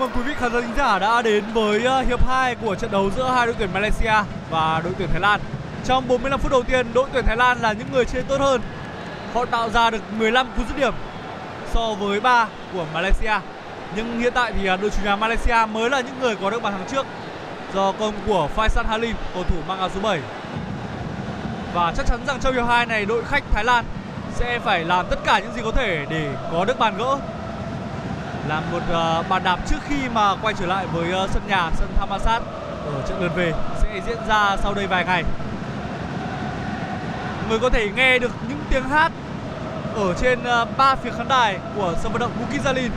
Chào mừng quý vị khán giả đã đến với ờ, hiệp 2 của trận đấu giữa hai đội tuyển Malaysia và đội tuyển Thái Lan. Trong 45 phút đầu tiên, đội tuyển Thái Lan là những người chơi tốt hơn. Họ tạo ra được 15 cú dứt điểm so với 3 của Malaysia. Nhưng hiện tại thì ờ, đội chủ nhà Malaysia mới là những người có được bàn thắng trước do công của Faisal Halim, cầu thủ mang áo số 7. Và chắc chắn rằng trong hiệp 2 này đội khách Thái Lan sẽ phải làm tất cả những gì có thể để có được bàn gỡ là một uh, bàn đạp trước khi mà quay trở lại với uh, sân nhà sân Thammasat ở trận lượt về sẽ diễn ra sau đây vài ngày. Người có thể nghe được những tiếng hát ở trên uh, ba phía khán đài của sân vận động Bukit Jalil.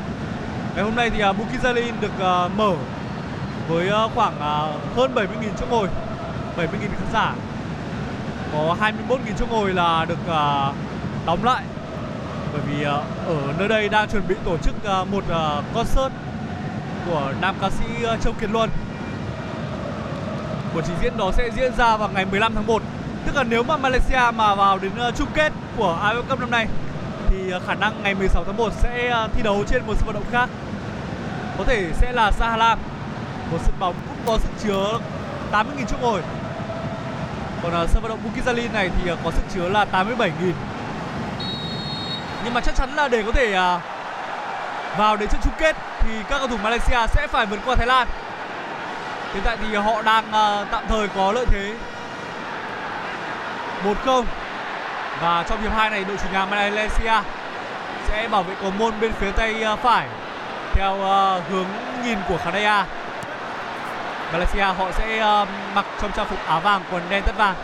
Ngày hôm nay thì uh, Bukit Jalil được uh, mở với uh, khoảng uh, hơn 70.000 chỗ ngồi, 70.000 khán giả. Có 21.000 chỗ ngồi là được uh, đóng lại bởi vì ờ, ở nơi đây đang chuẩn bị tổ chức ờ, một ờ, concert của nam ca sĩ Châu Kiệt Luân. Buổi trình diễn đó sẽ diễn ra vào ngày 15 tháng 1. Tức là nếu mà Malaysia mà vào đến chung kết của AFF Cup năm nay thì khả năng ngày 16 tháng 1 sẽ thi đấu trên một sân vận động khác. Có thể sẽ là Sahalam, một sân bóng cũng có sức chứa 80.000 chỗ ngồi. Còn sân vận động Bukit Jalil này thì có sức chứa là 87.000 nhưng mà chắc chắn là để có thể à, vào đến trận chung kết thì các cầu thủ Malaysia sẽ phải vượt qua Thái Lan. Hiện tại thì họ đang à, tạm thời có lợi thế 1-0 và trong hiệp 2 này đội chủ nhà Malaysia sẽ bảo vệ cầu môn bên phía tay à, phải theo à, hướng nhìn của Khadaya. Malaysia họ sẽ à, mặc trong trang phục áo vàng quần đen tất vàng.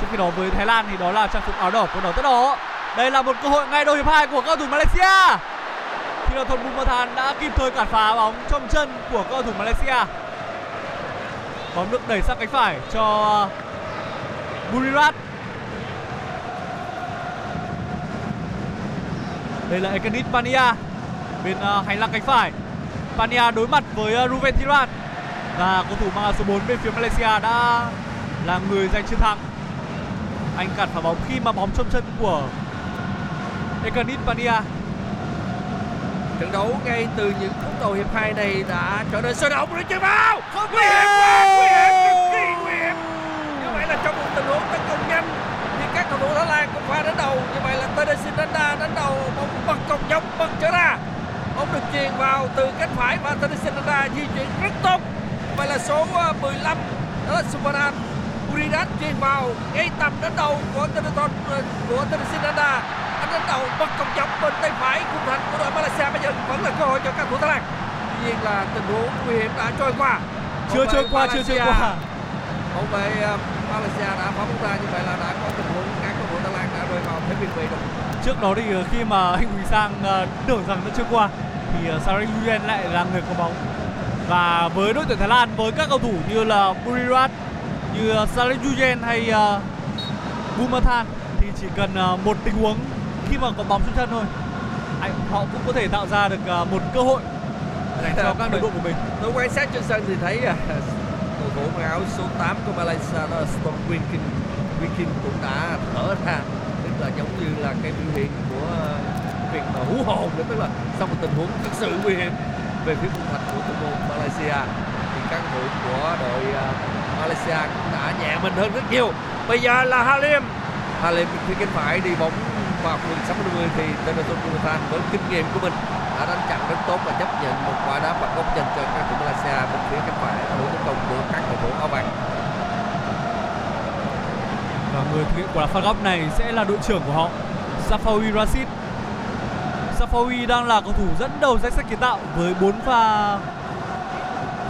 Trong khi đó với Thái Lan thì đó là trang phục áo đỏ quần đỏ tất đỏ. Đây là một cơ hội ngay đầu hiệp 2 của cầu thủ Malaysia. Khi là Thon Bumathan đã kịp thời cản phá bóng trong chân của cầu thủ Malaysia. Bóng được đẩy sang cánh phải cho Burirat. Đây là Ekanit Pania bên à, hành lang cánh phải. Pania đối mặt với uh, Ruven Thiran và cầu thủ mang số 4 bên phía Malaysia đã là người giành chiến thắng. Anh cản phá bóng khi mà bóng trong chân của Ekanit Pania Trận đấu ngay từ những phút đầu hiệp 2 này đã trở nên sôi động rồi chơi vào. Nguy hiểm quá, nguy hiểm, cực kỳ nguy hiểm. Như vậy là trong một tình huống tấn công nhanh thì các cầu thủ Thái Lan cũng pha đến đầu. Như vậy là Tedeschi đánh đa đánh đầu bóng bật cong dốc bật trở ra. Bóng được chuyền vào từ cánh phải và Tedeschi đánh đa di chuyển rất tốt. Vậy là số ờ, 15 đó là Supanan Uridat chuyền vào ngay tầm đánh đầu của Tedeton của Đánh đầu bật cong dọc bên tay phải khung thành của đội Malaysia. Bây giờ vẫn là cơ hội cho các thủ Thái Lan. Tuy nhiên là tình huống nguy hiểm đã trôi qua. Chưa trôi qua chưa trôi Malaysia- qua. Hậu vệ ờ, Malaysia đã phá bóng ra như vậy là đã có tình huống các cầu thủ Thái Lan đã rơi vào thế biên vị rồi. Trước đó thì ờ, khi mà anh Huỳnh Sang ờ, tưởng rằng đã chưa qua thì Sarek Nguyen lại là người có bóng. Và với đội tuyển Thái Lan với các cầu thủ như là Burirat như Sarek Nguyen hay Bumathan thì chỉ cần một tình huống khi mà có bóng trên chân thôi. Anh họ cũng có thể tạo ra được ờ, một cơ hội dành cho các đội bộ của mình. tôi quan sát trên sân thì thấy à, cầu thủ mặc áo số 8 của Malaysia đó là Storm Winkin Winkin cũng đã thở ra tức là giống như hiện của ờ, việc mà hú hồn tức là sau một tình huống thực sự nguy hiểm về phía khung thành của thủ môn Malaysia thì các thủ của đội Malaysia cũng đã nhẹ mình hơn rất nhiều. Bây giờ là Halim. Halim phía cánh phải đi bóng vào phút vực 60 thì Tenaton Kumantan với kinh nghiệm của mình đã đánh chặn rất tốt và chấp nhận một quả đá phạt góc dành cho các thủ Malaysia bên phía cánh phải ở tấn công của các cầu thủ áo vàng. Và người thực hiện quả phạt góc này sẽ là đội trưởng của họ, Safawi Rashid. Safawi đang là cầu thủ dẫn đầu danh sách kiến tạo với 4 pha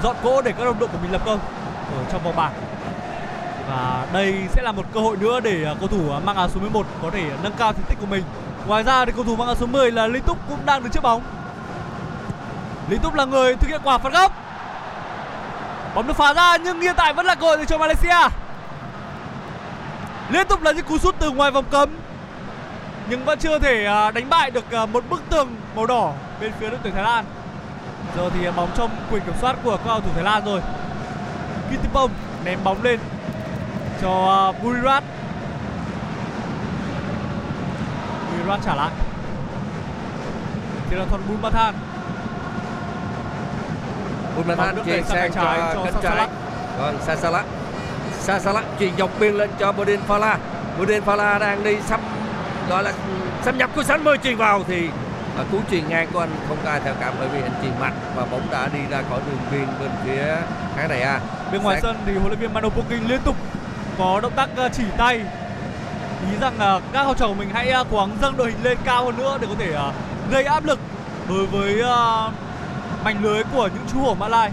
dọn gỗ để các đồng đội của mình lập công ở trong vòng bảng và đây sẽ là một cơ hội nữa để à, cầu thủ à, mang áo số 11 có thể nâng cao thành tích của mình. Ngoài ra thì cầu thủ mang áo số 10 là Lý Túc cũng đang đứng trước bóng. Lý Túc là người thực hiện quả phạt góc. Bóng được phá ra nhưng hiện tại vẫn là cơ hội cho Malaysia. Liên tục là những cú sút từ ngoài vòng cấm, nhưng vẫn chưa thể à, đánh bại được một bức tường màu đỏ bên phía đội tuyển Thái Lan. Giờ thì bóng trong quyền kiểm soát của các cầu thủ Thái Lan rồi. Kitipong ném bóng lên cho uh, Burirat Burirat trả lại. Bunmathan Bóng được chuyển sang cho cho cánh trái. Vâng, Sasalak Sasalak chuyển dọc biên lên cho Bodin Fala. Bodin Fala đang đi xâm gọi là xâm nhập của 60 truyền vào thì à, cú truyền ngang của anh không ai theo cảm bởi vì anh truyền mạnh và bóng đã đi ra khỏi đường biên bên phía khán đài A bên ngoài sân thì huấn luyện viên Mano Poking liên tục có động tác ờ, chỉ tay. Ý rằng là các học trò của mình hãy ờ, cố gắng dâng đội hình lên cao hơn nữa để có thể gây áp lực đối với mảnh lưới của những chú hổ Mã Lai.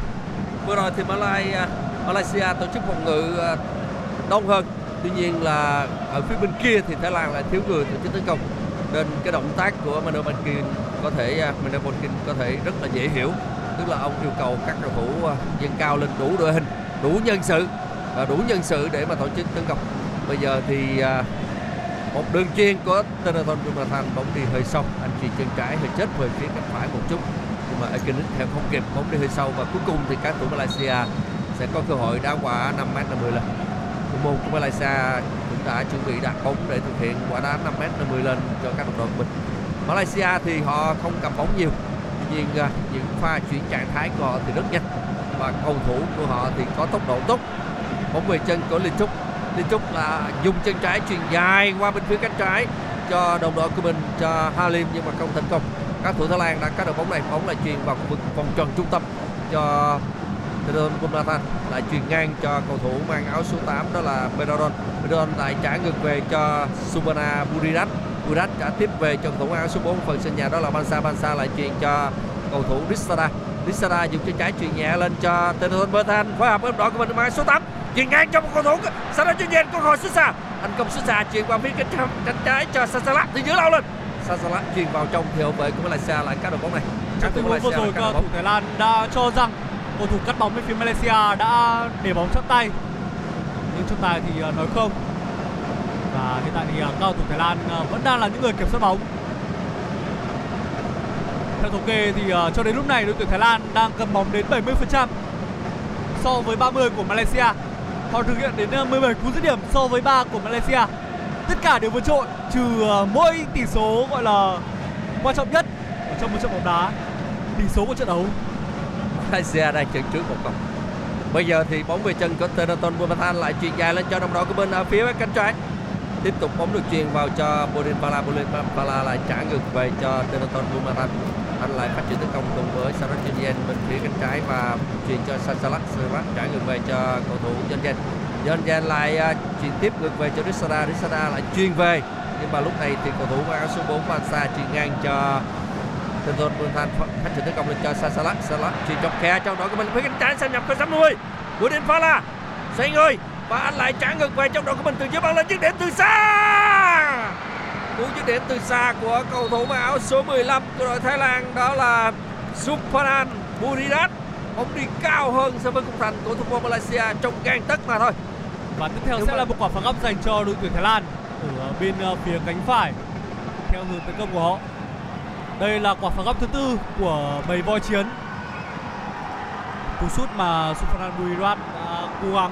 Vừa rồi thì Mã Lai Malaysia tổ chức phòng ngự đông hơn. Tuy nhiên là ở phía bên kia thì Thái Lan lại thiếu người tổ chức tấn công. Nên cái động tác của Manu Bankin có thể Manu Bankin có thể rất là dễ hiểu. Tức là ông yêu cầu các cầu thủ dâng cao lên đủ đội hình, đủ nhân sự. À, đủ nhân sự để mà tổ chức tấn công. Bây giờ thì à, một đường chuyên của Tenaton Jonathan bóng đi hơi sâu. Anh chuyền chân trái hơi chết về phía cánh phải một chút. Nhưng mà Ekinic theo không kịp, bóng đi hơi sâu và cuối cùng thì các thủ Malaysia sẽ có cơ hội đá quả 5m 50 lên thủ môn của Malaysia cũng đã chuẩn bị đặt bóng để thực hiện quả đá 5m 50 lên cho các đồng đội của mình. Malaysia thì họ không cầm bóng nhiều. Tuy nhiên à, những pha chuyển trạng thái của họ thì rất nhanh. Và cầu thủ của họ thì có tốc độ tốt bóng về chân của Linh Trúc Linh Trúc là dùng chân trái truyền dài qua bên phía cánh trái cho đồng đội của mình, cho Halim, nhưng mà không thành công. Các thủ Thái Lan đã cắt được bóng này. Bóng lại truyền vào khu vực vòng tròn trung tâm cho Teron Bunmathan lại truyền ngang cho cầu thủ mang áo số 8 đó là Bedoron Bedoron lại trả ngược về cho Subana Buridat Buridat trả tiếp về cho cầu thủ áo số 4 phần sân nhà, đó là Bansa Bansa lại truyền cho cầu thủ Ristada Ristada dùng chân trái truyền nhẹ lên cho Teron Bunmathan phối hợp với đội của mình, mang áo số 8 truyền ngang cho một cầu thủ sau đó chuyên có khỏi xuất xa. Thành công xuất xa truyền qua phía cánh, trái- cánh trái cho Sasalat từ dưới lao lên. Sasalat truyền vào trong thì hậu vệ của Malaysia lại cắt đội bóng này. Trong tình huống vừa rồi các cầu thủ Thái Lan đã cho rằng cầu thủ cắt bóng bên phía Malaysia đã để bóng chót tay. Nhưng trọng tài thì uh, nói không. Và hiện tại thì các cầu thủ Thái Lan uh, vẫn đang là những người kiểm soát bóng. Theo thống kê thì cho đến lúc này đội tuyển Thái Lan đang cầm bóng đến 70% so với 30 của Malaysia họ thực hiện đến ờ, 17 cú dứt điểm so với 3 của Malaysia. Tất cả đều vượt trội trừ ờ, mỗi tỷ số gọi là quan trọng nhất ở trong một trận bóng đá, tỷ số của trận đấu. Malaysia đang dẫn trước một không bây giờ thì bóng về chân của Tenaton Bumathan lại chuyển dài lên cho đồng đội của bên ở phía cánh trái. Tiếp tục bóng được truyền vào cho Bodin Pala Bodin Pala lại trả ngược về cho Tenaton Bumathan anh lại phát triển tấn công cùng với Sarat Jensen bên phía cánh trái và truyền cho Sansalak Sarat trả ngược về cho cầu thủ Jensen Jensen lại à, uh, truyền tiếp ngược về cho Rissada. Rissada lại chuyên về. Nhưng mà lúc này thì cầu thủ mang áo số 4 Mansa truyền ngang cho Tên Tôn Vương Thanh phát triển tấn công lên cho Sasalak Sasalak chuyển trong khe trong đội của mình phía cánh trái xâm nhập cơ 60 pha la xoay người và anh lại trả ngược về trong đội của mình từ dưới bóng lên dứt điểm từ xa! Cú dứt điểm từ xa của cầu thủ mang áo số 15 của đội Thái Lan đó là Supanan Burirat bóng đi cao hơn so với khung thành của thủ môn Malaysia trong gang tấc mà thôi. Và tiếp theo Đúng sẽ rồi. là một quả phạt góc dành cho đội tuyển Thái Lan ở bên ờ, phía cánh phải. Theo hướng tấn công của họ. Đây là quả phạt góc thứ tư của bầy voi chiến. Cú sút mà Supanan Burirat đã cố gắng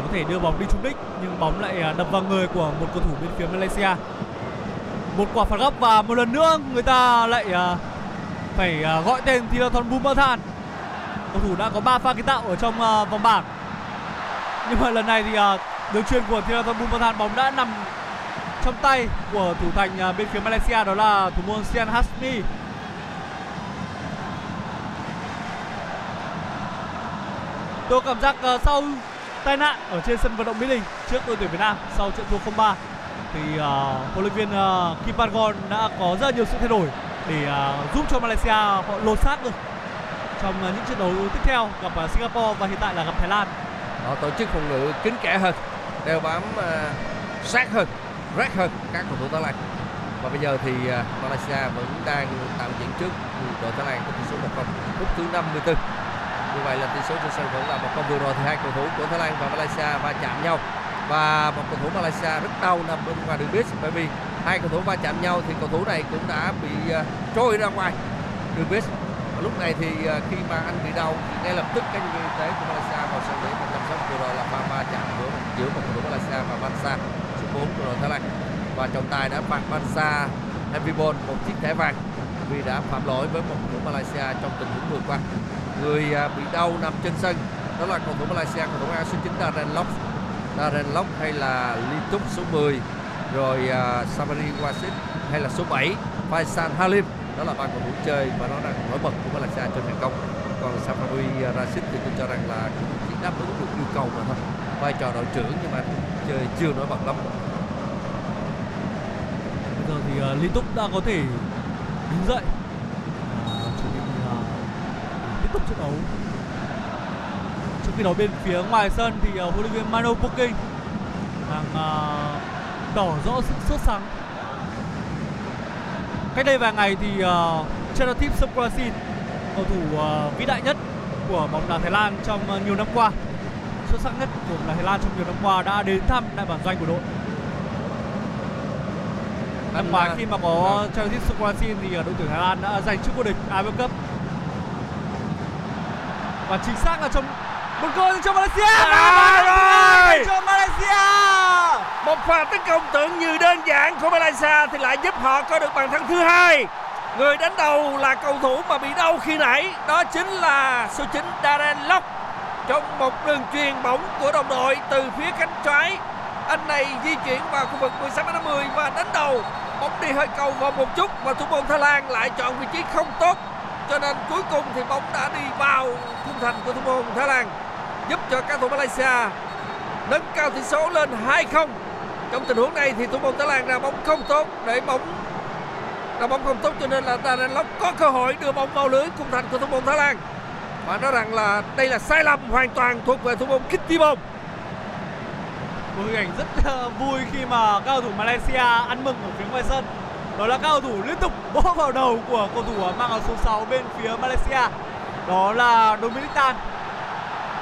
để có thể đưa bóng đi trúng đích, nhưng bóng lại à, đập vào người của một cầu thủ bên phía Malaysia. Một quả phạt góc và một lần nữa người ta lại à, phải à, gọi tên Thirathon Bumathan cầu thủ đã có 3 pha kiến tạo ở trong vòng bảng. Nhưng mà lần này thì đường truyền của Thirathon Bumathan bóng đã nằm trong tay của thủ thành bên phía Malaysia, đó là thủ môn Sian Hasmi. Tôi cảm giác sau tai nạn ở trên sân vận động Mỹ Đình trước đội tuyển Việt Nam sau trận thua 0-3 thì uh, huấn luyện viên uh, Kim Pan-gon đã có rất nhiều sự thay đổi để uh, giúp cho Malaysia họ lột xác được trong uh, những trận đấu tiếp theo gặp uh, Singapore và hiện tại là gặp Thái Lan. Họ tổ chức phòng ngự kín kẽ hơn, đeo bám uh, sát hơn, rác hơn các cầu thủ Thái Lan. Và bây giờ thì uh, Malaysia vẫn đang tạm dẫn trước đội Thái Lan có tỷ số 1-0 phút thứ 54. Như vậy là tỷ số trên sân vẫn là một không vừa rồi thì hai cầu thủ của Thái Lan và Malaysia va chạm nhau. Và một cầu thủ Malaysia rất đau nằm bên ngoài đường biếc bởi vì hai cầu thủ va chạm nhau thì cầu thủ này cũng đã bị uh, trôi ra ngoài đường biếc lúc này thì uh, khi mà anh bị đau thì ngay lập tức các nhân viên y tế của Malaysia vào sân để mà chăm sóc vừa rồi là pha va chạm giữa giữa một cầu thủ Malaysia và Bansa số 4 của đội Thái Lan. Và trọng tài đã phạt Bansa Envibon một chiếc thẻ vàng vì đã phạm lỗi với một cầu thủ Malaysia trong tình huống vừa qua người à, bị đau nằm trên sân. Đó là cầu thủ Malaysia cầu thủ A số 9 Darren Lock. Darren Lock hay là Lituk số 10 rồi uh, Samari Wasit hay là số 7 Faisal Halim. Đó là ba cầu thủ chơi và nó đang nổi bật của Malaysia trên hàng công. Còn Samari Rashid thì tôi cho rằng là cũng chỉ đáp ứng được yêu cầu mà thôi. Vai trò đội trưởng nhưng mà chơi chưa nổi bật lắm. Bây giờ thì uh, Liên Túc đã có thể đứng dậy và chuẩn bị uh, trận đấu. Trong khi đó bên phía ngoài sân thì uh, huấn luyện viên Mano Poking đang uh, tỏ rõ sự sốt sắng. Cách đây vài ngày thì uh, Chanathip Sokrasin cầu thủ uh, vĩ đại nhất của bóng đá Thái Lan trong uh, nhiều năm qua xuất sắc nhất của bóng đá Thái Lan trong nhiều năm qua đã đến thăm đại bản doanh của đội. Năm ngoái khi mà có Chanathip Sokrasin thì uh, đội tuyển Thái Lan đã giành chức vô địch AFF Cup và chính xác là trong một gol cho Malaysia À, rồi! cho Malaysia Một pha tấn công tưởng như đơn giản của Malaysia thì lại giúp họ có được bàn thắng thứ hai. Người đánh đầu là cầu thủ mà bị đau khi nãy, đó chính là số 9 Darren Lock. Trong một đường truyền bóng của đồng đội từ phía cánh trái, anh này di chuyển vào khu vực 16 m 10 và đánh đầu. Bóng đi hơi cầu vào một chút và thủ môn Thái Lan lại chọn vị trí không tốt. Cho nên cuối cùng thì bóng đã đi vào khung thành của thủ môn Thái Lan, giúp cho các thủ Malaysia nâng cao tỷ số lên 2-0. Trong tình huống này thì thủ môn Thái Lan ra bóng không tốt, để bóng ra bóng không tốt cho nên là Darren Lock có cơ hội đưa bóng vào lưới khung thành của thủ môn Thái Lan. Và nói rằng là đây là sai lầm hoàn toàn thuộc về thủ môn Kittimon. một hình ảnh rất ờ, vui khi mà các cầu thủ Malaysia ăn mừng ở phía ngoài sân đó là các cầu thủ liên tục vỗ vào đầu của cầu thủ mang áo số 6 bên phía Malaysia đó là Dominic Tan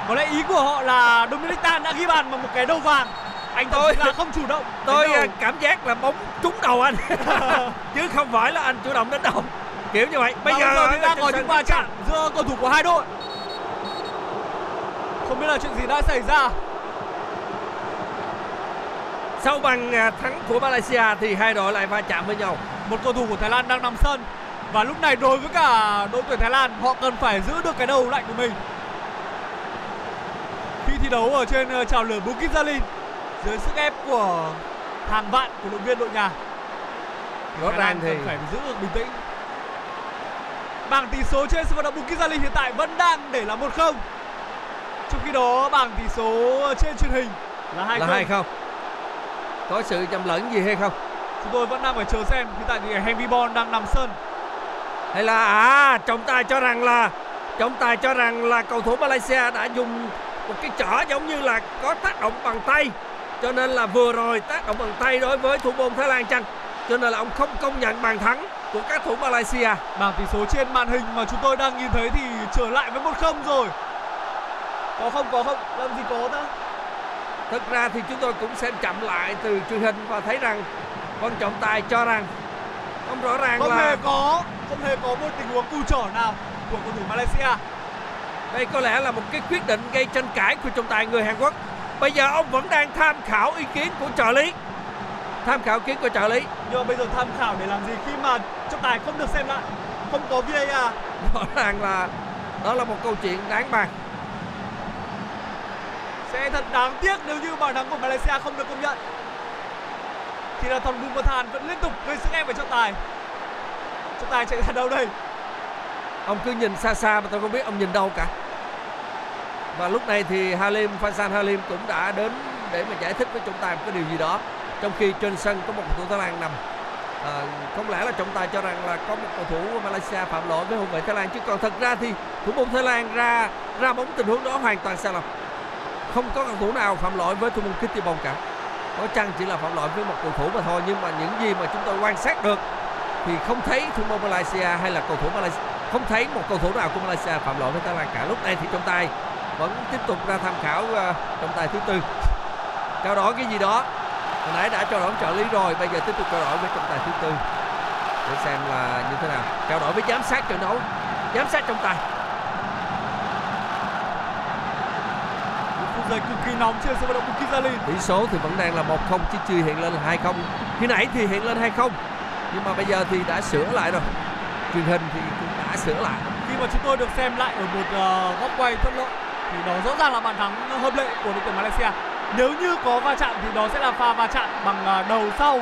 có lẽ ý của họ là Dominic Tan đã ghi bàn bằng một cái đầu vàng anh Tôi- là không chủ động Tôi à, đầu. cảm giác là bóng trúng đầu anh chứ không phải là anh chủ động đánh đầu. Kiểu như vậy. bây giờ, thì ở đang trên có những va chạm giữa cầu thủ của hai đội không biết là chuyện gì đã xảy ra Sau à, thắng của Malaysia thì hai đội lại va chạm với nhau. một cầu thủ của Thái Lan đang nằm sân. Và lúc này đối với cả đội tuyển Thái Lan họ cần phải giữ được cái đầu lạnh của mình. Khi thi đấu ở trên ờ, trào lửa Bukit Jalil dưới sức ép của hàng vạn cổ động viên đội nhà. Rõ ràng thì phải giữ được bình tĩnh. Bảng tỷ số trên sân vận động Bukit Jalil hiện tại vẫn đang để là 1-0 trong khi đó bảng tỷ số trên truyền hình là 2-0 là hai không. Có sự nhầm lẫn gì hay không? chúng tôi vẫn đang phải chờ xem hiện tại thì Henry Bon đang nằm sân hay là à trọng tài cho rằng là trọng tài cho rằng là cầu thủ Malaysia đã dùng một cái chỏ giống như là có tác động bằng tay cho nên là vừa rồi tác động bằng tay đối với thủ môn Thái Lan chăng cho nên là ông không công nhận bàn thắng của các thủ Malaysia Bảng tỷ số trên màn hình mà chúng tôi đang nhìn thấy thì trở lại với 1-0 rồi. Có không có không? Làm gì có ta? Thực ra thì chúng tôi cũng xem chậm lại từ truyền hình và thấy rằng quan trọng tài cho rằng không rõ ràng Không là hề có, không hề có một tình huống cù trỏ nào của cầu thủ Malaysia. Đây có lẽ là một cái quyết định gây tranh cãi của trọng tài người Hàn Quốc. Bây giờ ông vẫn đang tham khảo ý kiến của trợ lý. tham khảo kiến của trợ lý Nhưng mà bây giờ tham khảo để làm gì khi mà trọng tài không được xem lại, không có VAR. rõ ràng là đó là một câu chuyện đáng bàn sẽ thật đáng tiếc nếu như bàn thắng của Malaysia không được công nhận. Thì là thằng Bumathan vẫn liên tục gây sức ép về trọng tài. Trọng tài chạy ra đâu đây? ông cứ nhìn xa xa mà tôi không biết ông nhìn đâu cả và lúc này thì Halim Faisal Halim cũng đã đến để mà giải thích với trọng tài một cái điều gì đó trong khi trên sân có một cầu thủ Thái Lan nằm à, không lẽ là trọng tài cho rằng là có một cầu thủ Malaysia phạm lỗi với hậu vệ Thái Lan chứ còn thật ra thì thủ môn Thái Lan ra ra bóng tình huống đó hoàn toàn sai lầm không có cầu thủ nào phạm lỗi với thủ môn Kitty Bong cả. Có chăng chỉ là phạm lỗi với một cầu thủ mà thôi nhưng mà những gì mà chúng tôi quan sát được thì không thấy thủ môn Malaysia hay là cầu thủ Malaysia không thấy một cầu thủ nào của Malaysia phạm lỗi với Thái Lan cả. Lúc này thì trọng tài vẫn tiếp tục ra tham khảo uh, trọng tài thứ tư. Trao đổi cái gì đó hồi nãy đã trao đổi trợ lý rồi bây giờ tiếp tục trao đổi với trọng tài thứ tư để xem là như thế nào. Trao đổi với giám sát trận đấu giám sát trọng tài Một phút giây cực kỳ nóng trên sân vận động Bukizalin. tỷ số thì vẫn đang là 1-0 chứ chưa hiện lên là 2-0 khi nãy thì hiện lên 2-0 nhưng mà bây giờ thì đã sửa lại rồi truyền hình thì cũng đã sửa lại Khi mà chúng tôi được xem lại ở một ờ, góc quay thuận lợi thì đó rõ ràng là bàn thắng hợp lệ của đội tuyển Malaysia. Nếu như có va chạm thì đó sẽ là pha va chạm bằng ờ, đầu sau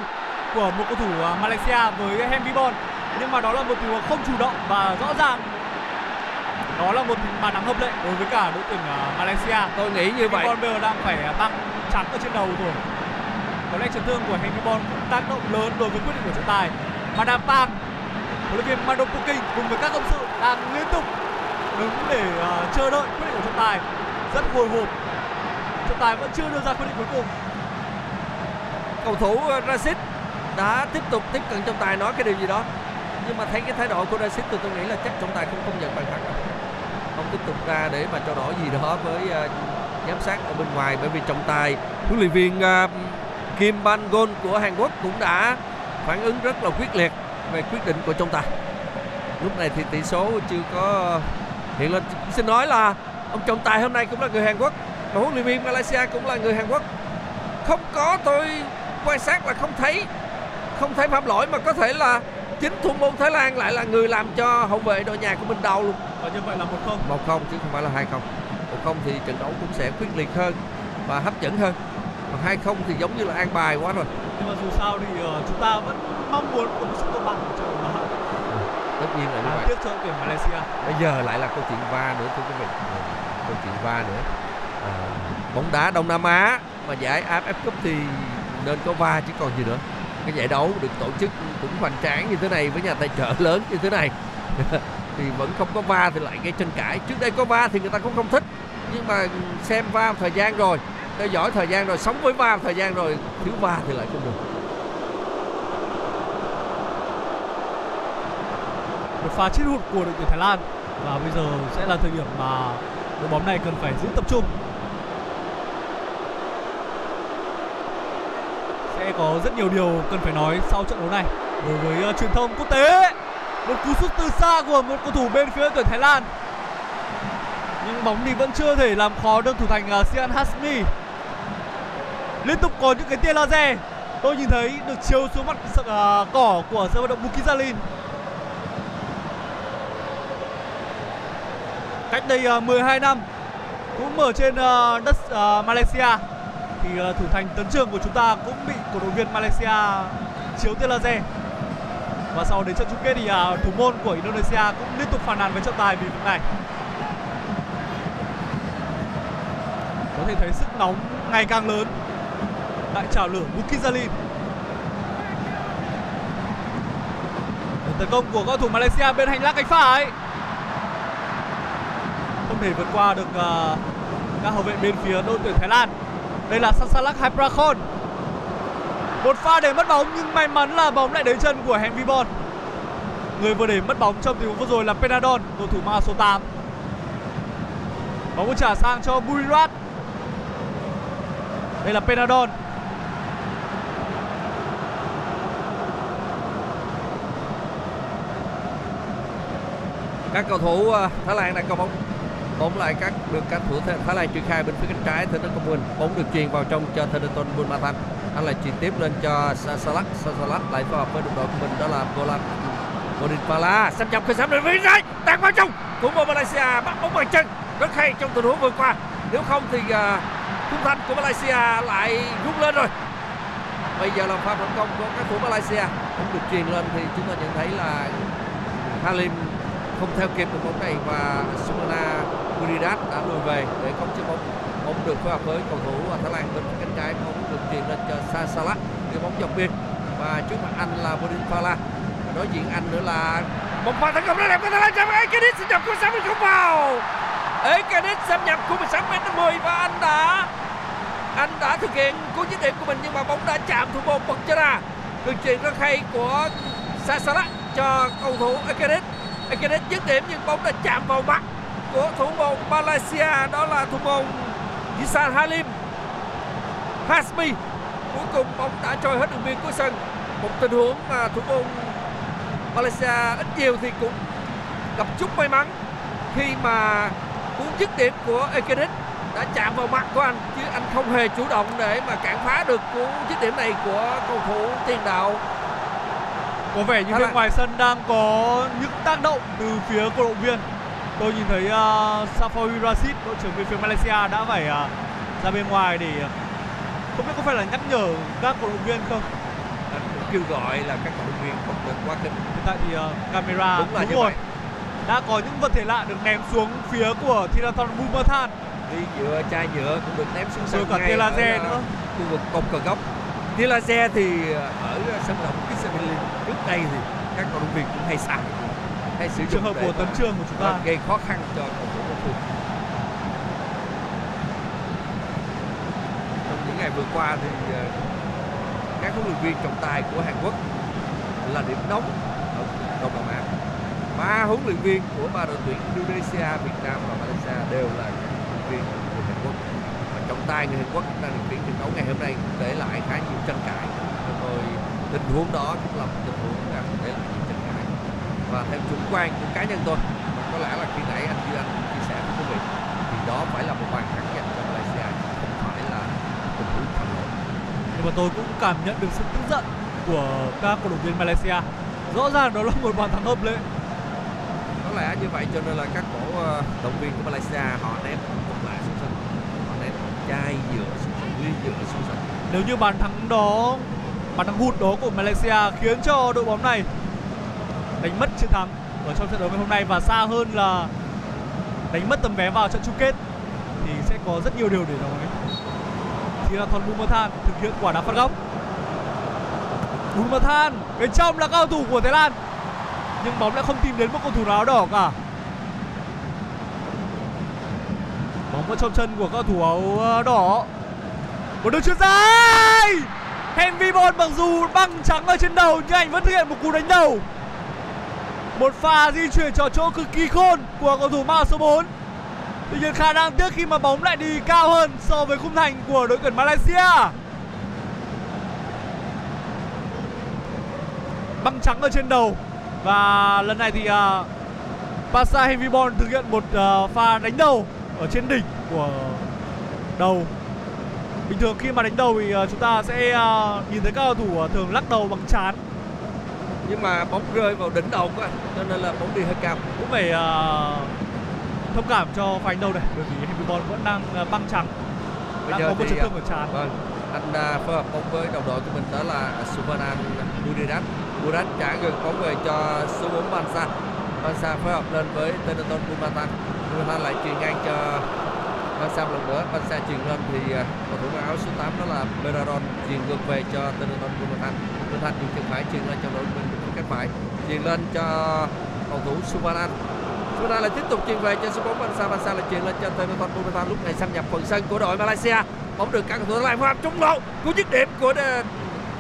của một cầu thủ ờ, Malaysia với Henry Bon. Nhưng mà đó là một tình huống không chủ động và rõ ràng đó là một bàn thắng hợp lệ đối với cả đội tuyển ờ, Malaysia. tôi nghĩ như vậy Bon bây giờ đang phải ờ, băng trắng ở trên đầu rồi. Có lẽ chấn thương của Henry Bon cũng tác động lớn đối với quyết định của trọng tài. Madame Pang, huấn luyện viên Puking cùng với các cộng sự đang liên tục đứng để ờ, chờ đợi quyết định của trọng tài. Rất hồi hộp. Trọng tài vẫn chưa đưa ra quyết định cuối cùng. cầu thủ uh, Rashid đã tiếp tục tiếp cận trọng tài nói cái điều gì đó nhưng mà thấy cái thái độ của Rashid thì tôi nghĩ là chắc trọng tài không công nhận bàn thắng không tiếp tục ra để mà trao đổi gì đó với uh, giám sát ở bên ngoài. Bởi vì trọng tài huấn luyện viên uh, Kim Ban Gon của Hàn Quốc cũng đã phản ứng rất là quyết liệt về quyết định của trọng tài. Lúc này thì tỷ số chưa có hiện lên. Xin nói là ông trọng tài hôm nay cũng là người Hàn Quốc và huấn luyện viên Malaysia cũng là người Hàn Quốc. Không có tôi quan sát là không thấy không thấy phạm lỗi mà có thể là chính thủ môn Thái Lan lại là người làm cho hậu vệ đội nhà của mình đau luôn. Và như vậy là một không. một không chứ không phải là hai không. Một không thì trận đấu cũng sẽ quyết liệt hơn và hấp dẫn hơn. Còn hai không thì giống như là an bài quá rồi. Nhưng mà dù sao thì ờ, chúng ta vẫn mong muốn một sự công bằng ở trận đấu. tất nhiên là như vậy. tiếc cho tuyển Malaysia. bây giờ lại là câu chuyện va nữa thưa quý vị. Ừ, câu chuyện va nữa. À, bóng đá Đông Nam Á mà giải AFF Cup thì nên có va chứ còn gì nữa. Cái giải đấu được tổ chức cũng hoành tráng như thế này với nhà tài trợ lớn như thế này thì vẫn không có va thì lại gây tranh cãi. Trước đây có va thì người ta cũng không thích nhưng mà xem va một thời gian rồi theo dõi thời gian rồi sống với va một thời gian rồi thiếu va thì lại không được. Một pha chiến hụt của đội tuyển Thái Lan. Và bây giờ sẽ là thời điểm mà đội bóng này cần phải giữ tập trung. Sẽ có rất nhiều điều cần phải nói sau trận đấu này đối với uh, truyền thông quốc tế một cú sút từ xa của một cầu thủ bên phía tuyển Thái Lan. Nhưng bóng thì vẫn chưa thể làm khó được thủ thành uh, Sian Hasmi. Liên tục có những cái tia laser. Tôi nhìn thấy được chiếu xuống mặt uh, à, cỏ của sân vận động Bukizalin cách đây à, uh, 12 năm cũng ở trên uh, đất uh, Malaysia. Thì uh, thủ thành tấn trường của chúng ta cũng bị cổ động viên Malaysia chiếu tia laser và sau đến trận chung kết thì à, thủ môn của Indonesia cũng liên tục phàn nàn với trọng tài vì việc này có thể thấy sức nóng ngày càng lớn tại chảo lửa Bukizali tấn công của cầu thủ Malaysia bên hành lang cánh phải không thể vượt qua được uh, các hậu vệ bên phía đội tuyển Thái Lan. Đây là Sasalak Hyprakon. Một pha để mất bóng nhưng may mắn là bóng lại đến chân của Henry Bon. Người vừa để mất bóng trong tình huống vừa rồi là Penadon, cầu thủ ma số 8. Bóng trả sang cho Burirat. Đây là Penadon. các cầu thủ à, Thái Lan đang có bóng bóng lại các được các thủ Thái Lan triển khai bên phía cánh trái Thanaton Công Bun bóng được truyền vào trong cho Thanaton Bumathan anh lại chuyển tiếp lên cho Sasalak Sasalak lại phối hợp với đồng đội của mình, đó là Bolan Bodinpala sắp nhập khởi sắp đến phía trái tạt vào trong thủ môn Malaysia, bắt bóng bằng chân. Rất hay trong tình huống vừa qua. Nếu không thì à, khung thành của Malaysia lại rút lên rồi. Bây giờ là pha phản công của các thủ Malaysia. Cũng được truyền lên thì chúng ta nhận thấy là Halim không theo kịp được bóng này và Sumana Muridat đã lùi về để không chế bóng bóng được phối hợp với cầu thủ Thái Lan bên cánh trái bóng được truyền lên cho sa salah đưa bóng dọc biên. Và trước mặt anh là Bodinpala đối diện anh nữa là một pha tấn công rất đẹp của Thái Lan, chạm Ekadit xâm nhập của 60 không vào. Ekadit xâm nhập của 16 m 10 và anh đã anh đã thực hiện cú dứt điểm của mình nhưng mà bóng đã chạm thủ môn bật ra. Đường truyền rất hay của Sasalak cho cầu thủ Ekadit Ekadit dứt điểm nhưng bóng đã chạm vào mặt của thủ môn Malaysia, đó là thủ môn Yisan Halim Hasmi. Cuối cùng bóng đã trôi hết đường biên của sân. Một tình huống mà thủ môn Malaysia ít nhiều thì cũng gặp chút may mắn khi mà cú dứt điểm của Ekadit đã chạm vào mặt của anh chứ anh không hề chủ động để mà cản phá được cú dứt điểm này của cầu thủ tiền đạo. Có vẻ như bên ngoài sân đang có những tác động từ phía cổ động viên. Tôi nhìn thấy uh, Safawi Rashid, đội trưởng bên phía Malaysia đã phải uh, ra bên ngoài để uh, không biết có phải là nhắc nhở các cổ động viên không. anh cũng kêu gọi là các cổ động viên không được quá khích Hiện tại thì uh, camera đúng là như rồi. vậy Đã có những vật thể lạ được ném xuống phía của Thirathon Bumathan. đi nhựa chai nhựa cũng được ném xuống sân Rồi cả ngay uh, nữa. khu vực cột cờ góc tia laser thì ở sân động Kissamilin trước đây thì các cổ động viên cũng hay xài hay sử dụng Trường hợp của tấn trường của chúng ta. gây khó khăn cho cầu thủ đối phương trong những ngày vừa qua thì ờ, các huấn luyện viên trọng tài của Hàn Quốc là điểm nóng ở Đông Nam Á. Ba huấn luyện viên của ba đội tuyển Indonesia, Việt Nam và Malaysia đều là huấn luyện viên của Hàn Quốc. Và trọng tài người Hàn Quốc đang điều khiển trận đấu ngày hôm nay để lại khá nhiều tranh cãi. Rồi tình huống đó cũng là một tình huống đang để lại nhiều tranh cãi và theo chủ quan của cá nhân tôi và có lẽ là khi nãy anh Duy Anh chia sẻ với quý vị thì đó phải là một bàn thắng dành cho Malaysia không phải là tình huống phạm lỗi Nhưng mà tôi cũng cảm nhận được sự tức giận của các cổ động viên Malaysia. Rõ ràng đó là một bàn thắng hợp lệ. có lẽ như vậy cho nên là các cổ ờ, động viên của Malaysia họ ném vật lạ xuống sân họ ném chai nhựa xuống sân ly nhựa xuống sân Nếu như bàn thắng đó, bàn thắng hụt đó của Malaysia khiến cho đội bóng này đánh mất chiến thắng ở trong trận đấu ngày hôm nay và xa hơn là đánh mất tấm vé vào trận chung kết thì sẽ có rất nhiều điều để nói. Thì là Thon Bumathan thực hiện quả đá phạt góc. Bumathan, bên trong là cao thủ của Thái Lan nhưng bóng lại không tìm đến một cầu thủ nào áo đỏ cả. Bóng vẫn trong chân của cao thủ áo ờ, đỏ một đường chuyền dài Henry Bond mặc dù băng trắng ở trên đầu, nhưng anh vẫn thực hiện một cú đánh đầu một pha di chuyển trò chỗ cực kỳ khôn của cầu thủ mang số 4 tuy nhiên khả năng tiếc khi mà bóng lại đi cao hơn so với khung thành của đội tuyển Malaysia. Băng trắng ở trên đầu. Và lần này thì à, uh, Pasa Henry Bond thực hiện một uh, pha đánh đầu ở trên đỉnh của đầu. Bình thường khi mà đánh đầu thì uh, chúng ta sẽ uh, nhìn thấy các cầu thủ uh, thường lắc đầu bằng chán nhưng mà bóng rơi vào đỉnh đầu anh cho nên là bóng đi hơi cao. Cũng phải ờ, thông cảm cho pha đánh đầu này bởi vì Henry Bond vẫn đang ờ, băng trắng. Đang có một chấn thương ở chán vâng anh à, phối hợp bóng với đồng đội của mình đó là Suvanan Buridat Buridat trả gần bóng về cho số 4 Bansa Bansa phối hợp lên với Tenaton Bumatan Bumatan lại truyền ngang cho Bansa một lần nữa. Bansa truyền lên thì à, cầu thủ áo số 8 đó là Beraron truyền ngược về cho Tenaton Bumatan Bumatan dùng chân phải truyền lên cho đội mình cánh phải truyền lên cho cầu thủ Suvanan Suvanan lại tiếp tục truyền về cho số 4 Bansa Bansa lại truyền lên cho Tenaton Bumatan lúc này xâm nhập phần sân của đội Malaysia. Bóng được các cầu thủ lại Lan trúng lộ cú dứt điểm của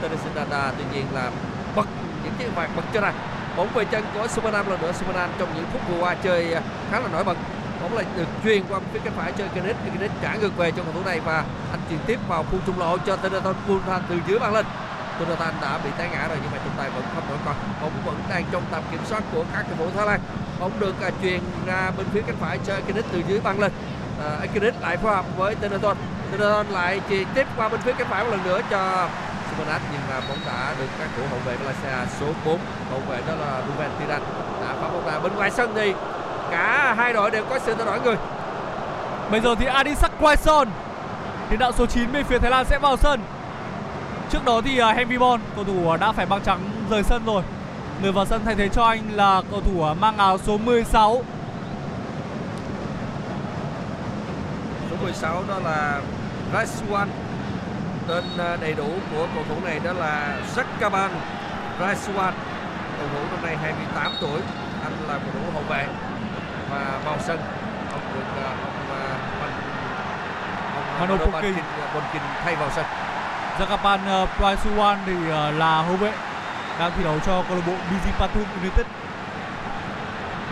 Tennessee Dada tuy nhiên là bật những chiếc vàng bật cho ra. Bóng về chân của Superman lần nữa Superman trong những phút vừa qua chơi à, khá là nổi bật. Bóng lại được truyền qua phía cánh phải chơi Kenneth. Kenneth trả ngược về cho cầu thủ này và anh truyền tiếp vào khu trung lộ cho Tenaton Buntan từ dưới băng lên. Jonathan đã bị té ngã rồi nhưng mà trọng tài vẫn không đổi còn bóng vẫn đang trong tầm kiểm soát của các cầu thủ Thái Lan. Bóng được à, truyền ra bên phía cánh phải cho Kenneth từ dưới băng lên. À, Kenneth lại phối hợp với Tenaton Tenaton lại truyền tiếp qua bên phía cánh phải một lần nữa cho Simonat nhưng mà bóng đã được các thủ hậu vệ Malaysia số 4 hậu vệ đó là Ruben Tiran đã phá bóng ra. Bên ngoài sân thì cả hai đội đều có sự thay đổi người. Bây giờ thì Adisak Quaison Tiền đạo số 9 bên phía Thái Lan sẽ vào sân. Trước đó thì uh, Henry Bon cầu thủ uh, đã phải băng trắng rời sân rồi. Người vào sân thay thế cho anh là cầu thủ uh, mang áo số 16 số 16 đó là Raisuan tên đầy đủ của cầu thủ này đó là Zakaban Raisuan cầu thủ năm nay 28 tuổi. Anh là cầu thủ hậu vệ và vào sân. Ông được ông Man- ông Mano Mano Bonkin. Bonkin- Bonkin thay vào sân Jakapan uh, Praisuan thì uh, là hậu vệ đang thi đấu cho câu lạc bộ BG Pathum United.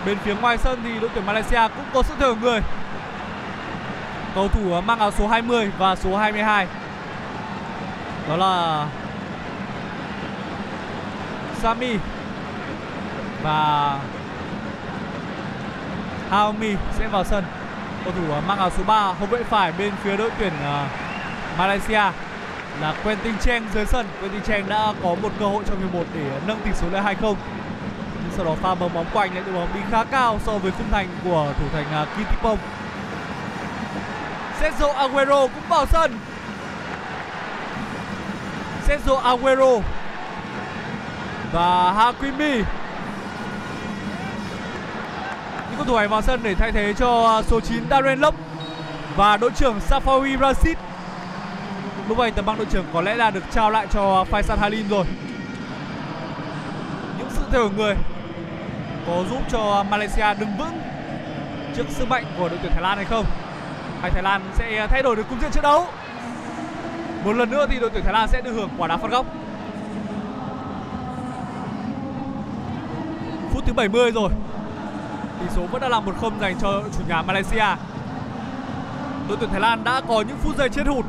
Bên phía ngoài sân thì đội tuyển Malaysia cũng có sự thay đổi người. Cầu thủ uh, mang áo số 20 và số 22. Đó là Sami và Haomi sẽ vào sân. Cầu thủ uh, mang áo số 3 hậu vệ phải bên phía đội tuyển uh, Malaysia là Quentin Cheng dưới sân. Quentin Cheng đã có một cơ hội trong hiệp 1 để nâng tỷ số lên 2-0. Nhưng sau đó pha bấm bóng quanh lại đội bóng đi khá cao so với khung thành của thủ thành à, uh, Kitipong. Sergio Aguero cũng vào sân. Sergio Aguero và Hakimi. Những cầu thủ này vào sân để thay thế cho à, số 9 Darren Lock và đội trưởng Safawi Rashid. Lúc này tấm băng đội trưởng có lẽ là được trao lại cho Faisal Halim rồi. Những sự thay đổi người Có giúp cho Malaysia đứng vững Trước sức mạnh của đội tuyển Thái Lan hay không? Hay Thái Lan sẽ thay đổi được cung diện trận đấu? Một lần nữa thì đội tuyển Thái Lan sẽ được hưởng quả đá phạt góc. Phút thứ 70 rồi. Tỷ số vẫn đang là 1-0 dành cho chủ nhà Malaysia. Đội tuyển Thái Lan đã có những phút giây chết hụt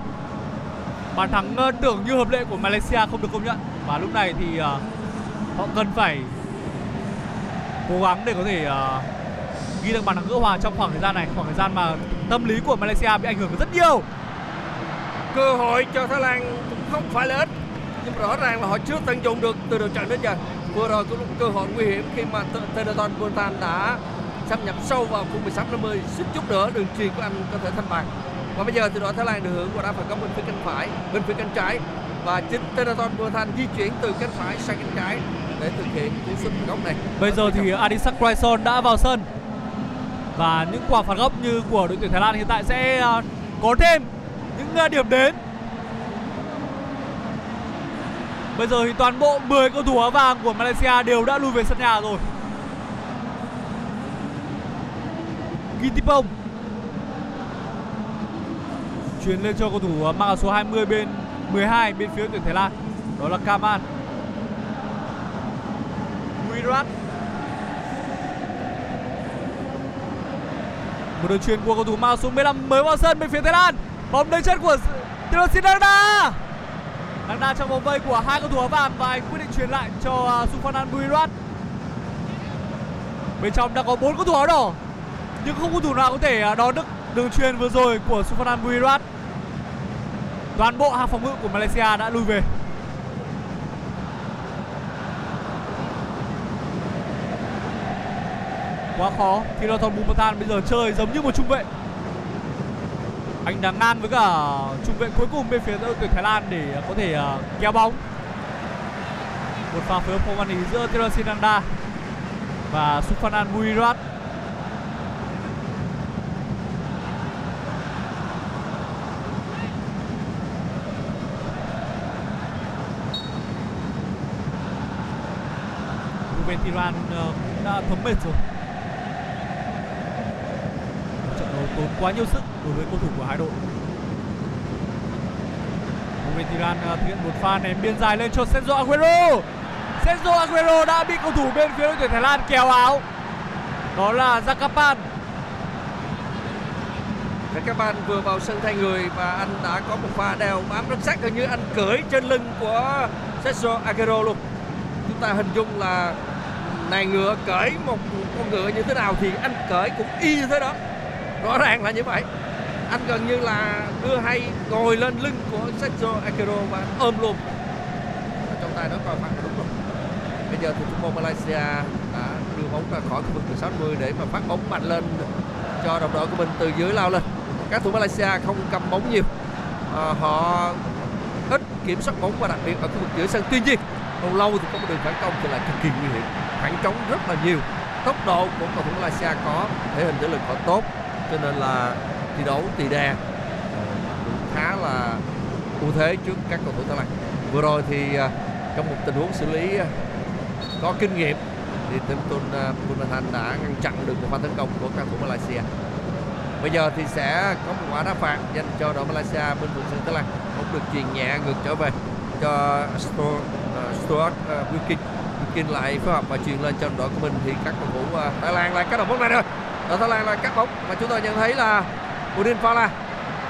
bàn thắng ờ, tưởng như hợp lệ của Malaysia không được công nhận. Và lúc này thì ờ, họ cần phải cố gắng để có thể ờ, ghi được bàn thắng gỡ hòa trong khoảng thời gian này. Khoảng thời gian mà tâm lý của Malaysia bị ảnh hưởng rất nhiều. Cơ hội cho Thái Lan cũng không phải là ít, nhưng rõ ràng là họ chưa tận dụng được từ đầu trận đến giờ. Vừa rồi cũng là cơ hội nguy hiểm khi mà Tenaton Bontan đã xâm nhập sâu vào khu 16 50 suýt chút nữa, đường truyền của anh có thể thanh bàn và bây giờ thì đội Thái Lan được hưởng quả đá phạt góc bên phía cánh phải bên phía cánh trái. Và chính Tenaton Bontan di chuyển từ cánh phải sang cánh trái để thực hiện cú sút góc này. Bây giờ thì Adisak Quaison đã vào sân. Và những quả phạt góc như của đội tuyển Thái Lan hiện tại sẽ ờ, có thêm những ờ, điểm đến. Bây giờ thì toàn bộ 10 cầu thủ áo vàng của Malaysia đều đã lui về sân nhà rồi. Gitipong chuyền lên cho cầu thủ à, mang số 20 bên 12 bên phía tuyển Thái Lan. Đó là Kaman. Wirat Một đường truyền của cầu thủ mang số 15 mới vào sân bên phía Thái Lan. Bóng đến chân của Terosin Dangda Dangda trong vòng vây của hai cầu thủ áo vàng và anh quyết định truyền lại cho à, uh, Sufanan Wirat Bên trong đã có bốn cầu thủ áo đỏ nhưng không cầu thủ nào có thể à, đón được đường truyền vừa rồi của Sufanan Buirat. Toàn bộ hàng phòng ngự của Malaysia đã lui về. Quá khó, Thirathon Bumatan bây giờ chơi giống như một trung vệ. Anh đang ngang với cả trung vệ cuối cùng bên phía đội tuyển Thái Lan để có thể à, kéo bóng. Một pha phối hợp không ăn ý giữa Thirasin Sinanda và Sufanan Muirat Bên Iran ờ, cũng đã thấm mệt rồi. Trận đấu tốn quá nhiều sức đối với cầu thủ của hai đội. Ruben Iran ờ, thực hiện một pha ném biên dài lên cho Sergio Aguero. Sergio Aguero đã bị cầu thủ bên phía đội tuyển Thái Lan kéo áo. Đó là Zakapan Và các bạn vừa vào sân thay người và anh đã có một pha đèo bám rất sát gần như anh cưỡi trên lưng của Sergio Aguero luôn. Chúng ta hình dung là này ngựa cởi một con ngựa như thế nào thì anh cởi cũng y như thế đó. Rõ ràng là như vậy. Anh gần như là đưa hay ngồi lên lưng của Sergio Aguero và ôm luôn. ai đó coi phạt đúng rồi bây giờ thì thủ môn Malaysia đã đưa bóng ra khỏi khu vực 60 để mà phát bóng mạnh lên cho đồng đội của mình từ dưới lao lên các thủ Malaysia không cầm bóng nhiều à, họ ít kiểm soát bóng và đặc biệt ở khu vực giữa sân tuy nhiên lâu lâu thì có một đường phản công thì lại cực kỳ nguy hiểm khoảng trống rất là nhiều. Tốc độ của cầu thủ Malaysia có thể hình thể lực họ tốt cho nên là thi đấu tỳ đè ờ, cũng khá là ưu thế trước các cầu thủ Thái Lan. Vừa rồi thì ờ, trong một tình huống xử lý ờ, có kinh nghiệm thì Tempton Bunathan đã ngăn chặn được một pha tấn công của các thủ Malaysia. Bây giờ thì sẽ có một quả đá phạt dành cho đội Malaysia bên vùng sân Thái Lan. Cũng được chuyền nhẹ ngược trở về cho Stuart, uh, Stuart uh, Wilkin lại phối hợp và truyền lên cho đội của mình thì các cầu thủ uh, Thái Lan lại cắt đầu bóng này rồi. Đội Thái Lan lại cắt bóng và chúng ta nhận thấy là Udin Fala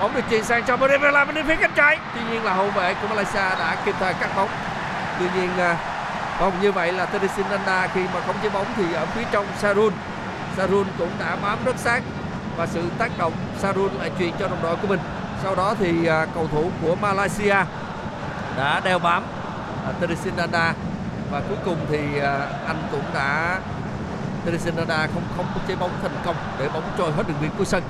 bóng được chuyền sang cho Udin bên phía cánh trái. Tuy nhiên là hậu vệ của Malaysia đã kịp thời cắt bóng. Tuy nhiên à, uh, không như vậy là Teresin Nanda khi mà khống chế bóng thì ở phía trong Sarun. Sarun cũng đã bám rất sát và sự tác động Sarun lại truyền cho đồng đội của mình. Sau đó thì à, cầu thủ của Malaysia đã đeo bám Teresin Teresinanda và cuối cùng thì à, anh cũng đã Teresinanda không không khống chế bóng thành công để bóng trôi hết đường biên của sân.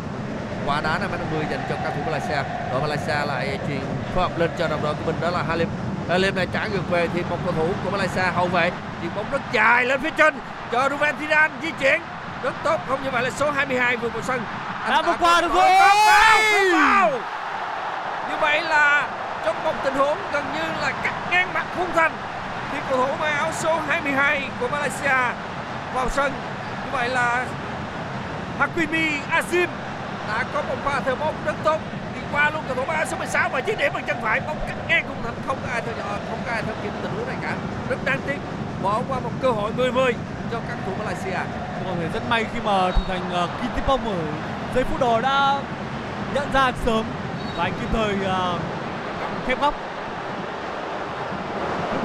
Quả đá năm 50 dành cho cầu thủ Malaysia. Đội Malaysia lại truyền phối hợp lên cho đồng đội của mình đó là Halim. Halim lại trả ngược về thì một cầu thủ của Malaysia hậu vệ. Chuyền bóng rất dài lên phía trên. Cho Ruben Thidan di chuyển. Rất tốt không như vậy là số 22 vượt vào sân. Anh Đã vượt qua được rồi. như vậy là trong một tình huống gần như là cắt ngang mặt khung thành cầu thủ mang áo số 22 của Malaysia vào sân. Như vậy là Hakimi Azim đã có một pha thờ bóng rất tốt. Đi qua luôn cầu thủ mang áo số 16 và chiếc điểm bằng chân phải bóng cắt ngang khung thành không có ai theo dõi không có ai theo kịp tình huống này cả. Rất đáng tiếc bỏ qua một cơ hội 10-10 cho các thủ Malaysia. Vâng, có thể rất may khi mà thủ thành ờ, uh, Kitipong ở giây phút đó đã nhận ra sớm và anh kịp thời uh, khép góc.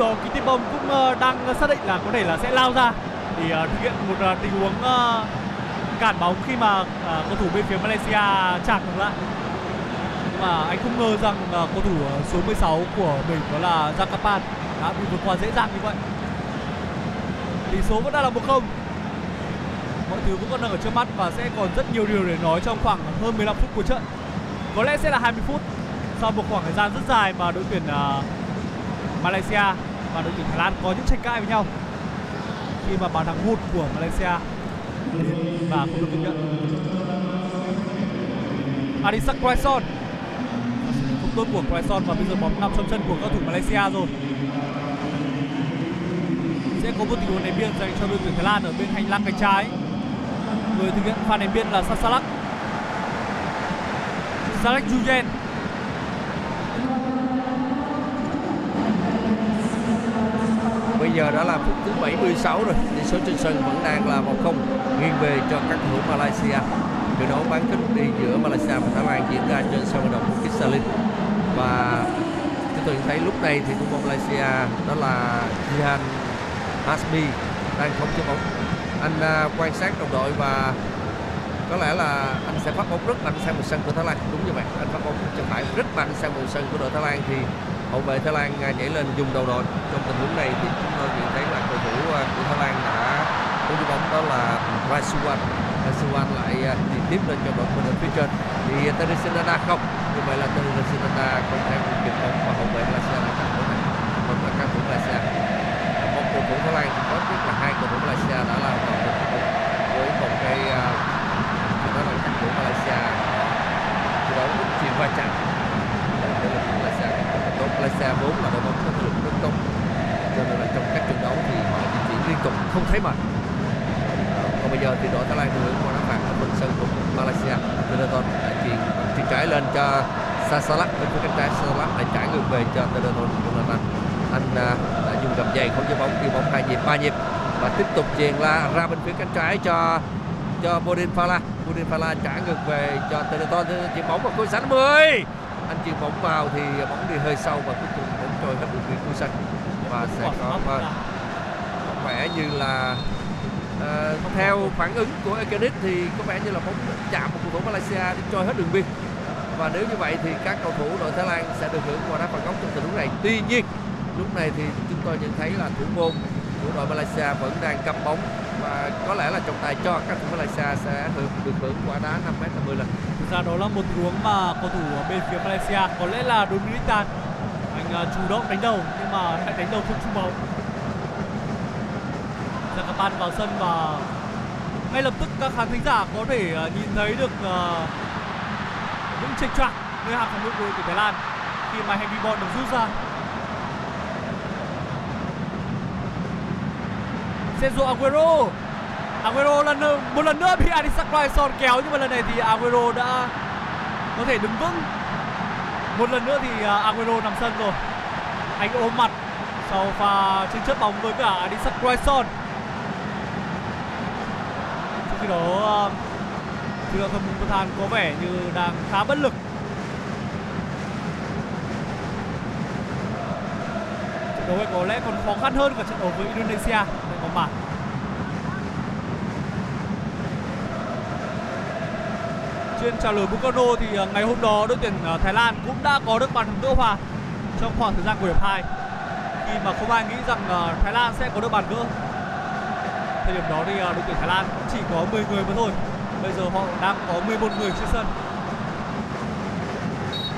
Đó Kitipong cũng ờ, đang xác định là có thể là sẽ lao ra để ờ, thực hiện một ờ, tình huống cản bóng khi mà cầu thủ bên phía Malaysia chạm ngược lại. Nhưng mà anh không ngờ rằng cầu thủ số 16 của mình đó là Jakapan đã bị vượt qua dễ dàng như vậy. Tỷ số vẫn đang là 1-0 mọi thứ vẫn còn đang ở trước mắt và sẽ còn rất nhiều điều để nói trong khoảng hơn 15 phút của trận có lẽ sẽ là 20 phút sau một khoảng thời gian rất dài mà đội tuyển uh, Malaysia và đội tuyển Thái Lan có những tranh cãi với nhau khi mà bàn thắng hụt của Malaysia. Và không được công nhận. Adisak Quaison không tốt của Quaison và bây giờ bóng nằm trong chân của các thủ Malaysia rồi. Sẽ có một tình huống ném biên dành cho đội tuyển Thái Lan ở bên hành lang cánh trái. Người thực hiện pha ném biên là Sasalak Salak Jujen Bây giờ đã là phút thứ 76 rồi, tỷ số trên sân vẫn đang là 1-0 nghiêng về cho các thủ Malaysia. Trận đấu bán kết đi giữa Malaysia và Thái Lan diễn ra trên sân vận động Bukit Jalil. Và chúng tôi thấy lúc này thì thủ môn Malaysia đó là Jihan Hasmi đang không cho bóng. Anh à, quan sát đồng đội và có lẽ là anh sẽ phát bóng rất mạnh sang một sân của Thái Lan đúng như vậy anh phát bóng chân phải rất mạnh sang một sân của đội Thái Lan thì hậu vệ Thái Lan à, nhảy lên dùng đầu đội. Trong tình huống này thì chúng tôi nhận thấy là cầu thủ à, của Thái Lan đã có cái bóng đó là Raisuan Raisuan lại à, chuyển tiếp lên cho đội mình ở phía trên. Thì Teresinada không. Như vậy là Teresinanda không theo kịp bóng và hậu vệ Malaysia đã chặn bóng này còn là các thủ Malaysia. Một cầu thủ Thái Lan thì có biết là hai cầu thủ Malaysia đã làm vào một cái bóng với một cái à, đó là các thủ Malaysia. Thi đấu rất chuyền va chạm đây là thủ Malaysia tốt Malaysia vốn là đội bóng có thể lực rất tốt cho nên là trong các trận đấu thì họ chỉ liên tục không thấy mệt còn bây giờ thì đội Thái Lan được hưởng quả đá phạt ở phần sân của Malaysia. Tereton đã chuyền chuyền trái lên cho Sasalak bên phía cánh trái Sasalak lại trả ngược về cho Tereton Jonathan anh à, đã dùng gầm giày không cho bóng đi bóng hai nhịp, ba nhịp và tiếp tục chuyền la ra bên phía cánh trái cho cho Bodin Fala Bodin Fala trả ngược về cho Teleton chuyền bóng vào khối 60 anh chuyền bóng vào thì bóng đi hơi sâu và cuối cùng bóng trôi hết đường biên của sân và sẽ có vâng, có vẻ như là uh, theo phản ứng của Ekenic thì có vẻ như là bóng chạm một cầu thủ Malaysia đi trôi hết đường biên. Và nếu như vậy thì các cầu thủ đội Thái Lan sẽ được hưởng quả đá phạt góc trong tình huống này. Tuy nhiên lúc này thì chúng tôi nhận thấy là thủ môn của đội Malaysia vẫn đang cầm bóng. Và có lẽ là trọng tài cho các thủ Malaysia sẽ hưởng được hưởng quả đá 5 m 50 lần. Ra đó là một tình huống mà cầu thủ bên phía Malaysia có lẽ là Dominic Tan anh à, chủ động đánh đầu, nhưng mà lại đánh đầu không trung bóng. Dạ, Zakapan vào sân và ngay lập tức các khán thính giả có thể à, nhìn thấy được à, những chệch choạc nơi hàng phòng ngự của đội tuyển Thái Lan khi mà heavy ball được rút ra. Sergio Aguero Aguero lần nữa- một lần nữa bị Isaac Raison kéo, nhưng mà lần này thì Aguero đã có thể đứng vững. Một lần nữa thì ờ, Aguero nằm sân rồi. Anh ôm mặt sau pha tranh chấp bóng với cả Isaac Raison trong khi đó thì Thư đạo Than có vẻ như đang khá bất lực. Trận đấu này có lẽ còn khó khăn hơn cả trận đấu với Indonesia. Tại vòng bảng. Trên trả lời Bukano thì à, ngày hôm đó đội tuyển à, Thái Lan cũng đã có được bàn thắng gỡ hòa trong khoảng thời gian của hiệp 2 khi mà không ai nghĩ rằng à, Thái Lan sẽ có được bàn gỡ, thời điểm đó thì đội tuyển Thái Lan cũng chỉ có 10 người mà thôi. Bây giờ họ đang có 11 người trên sân.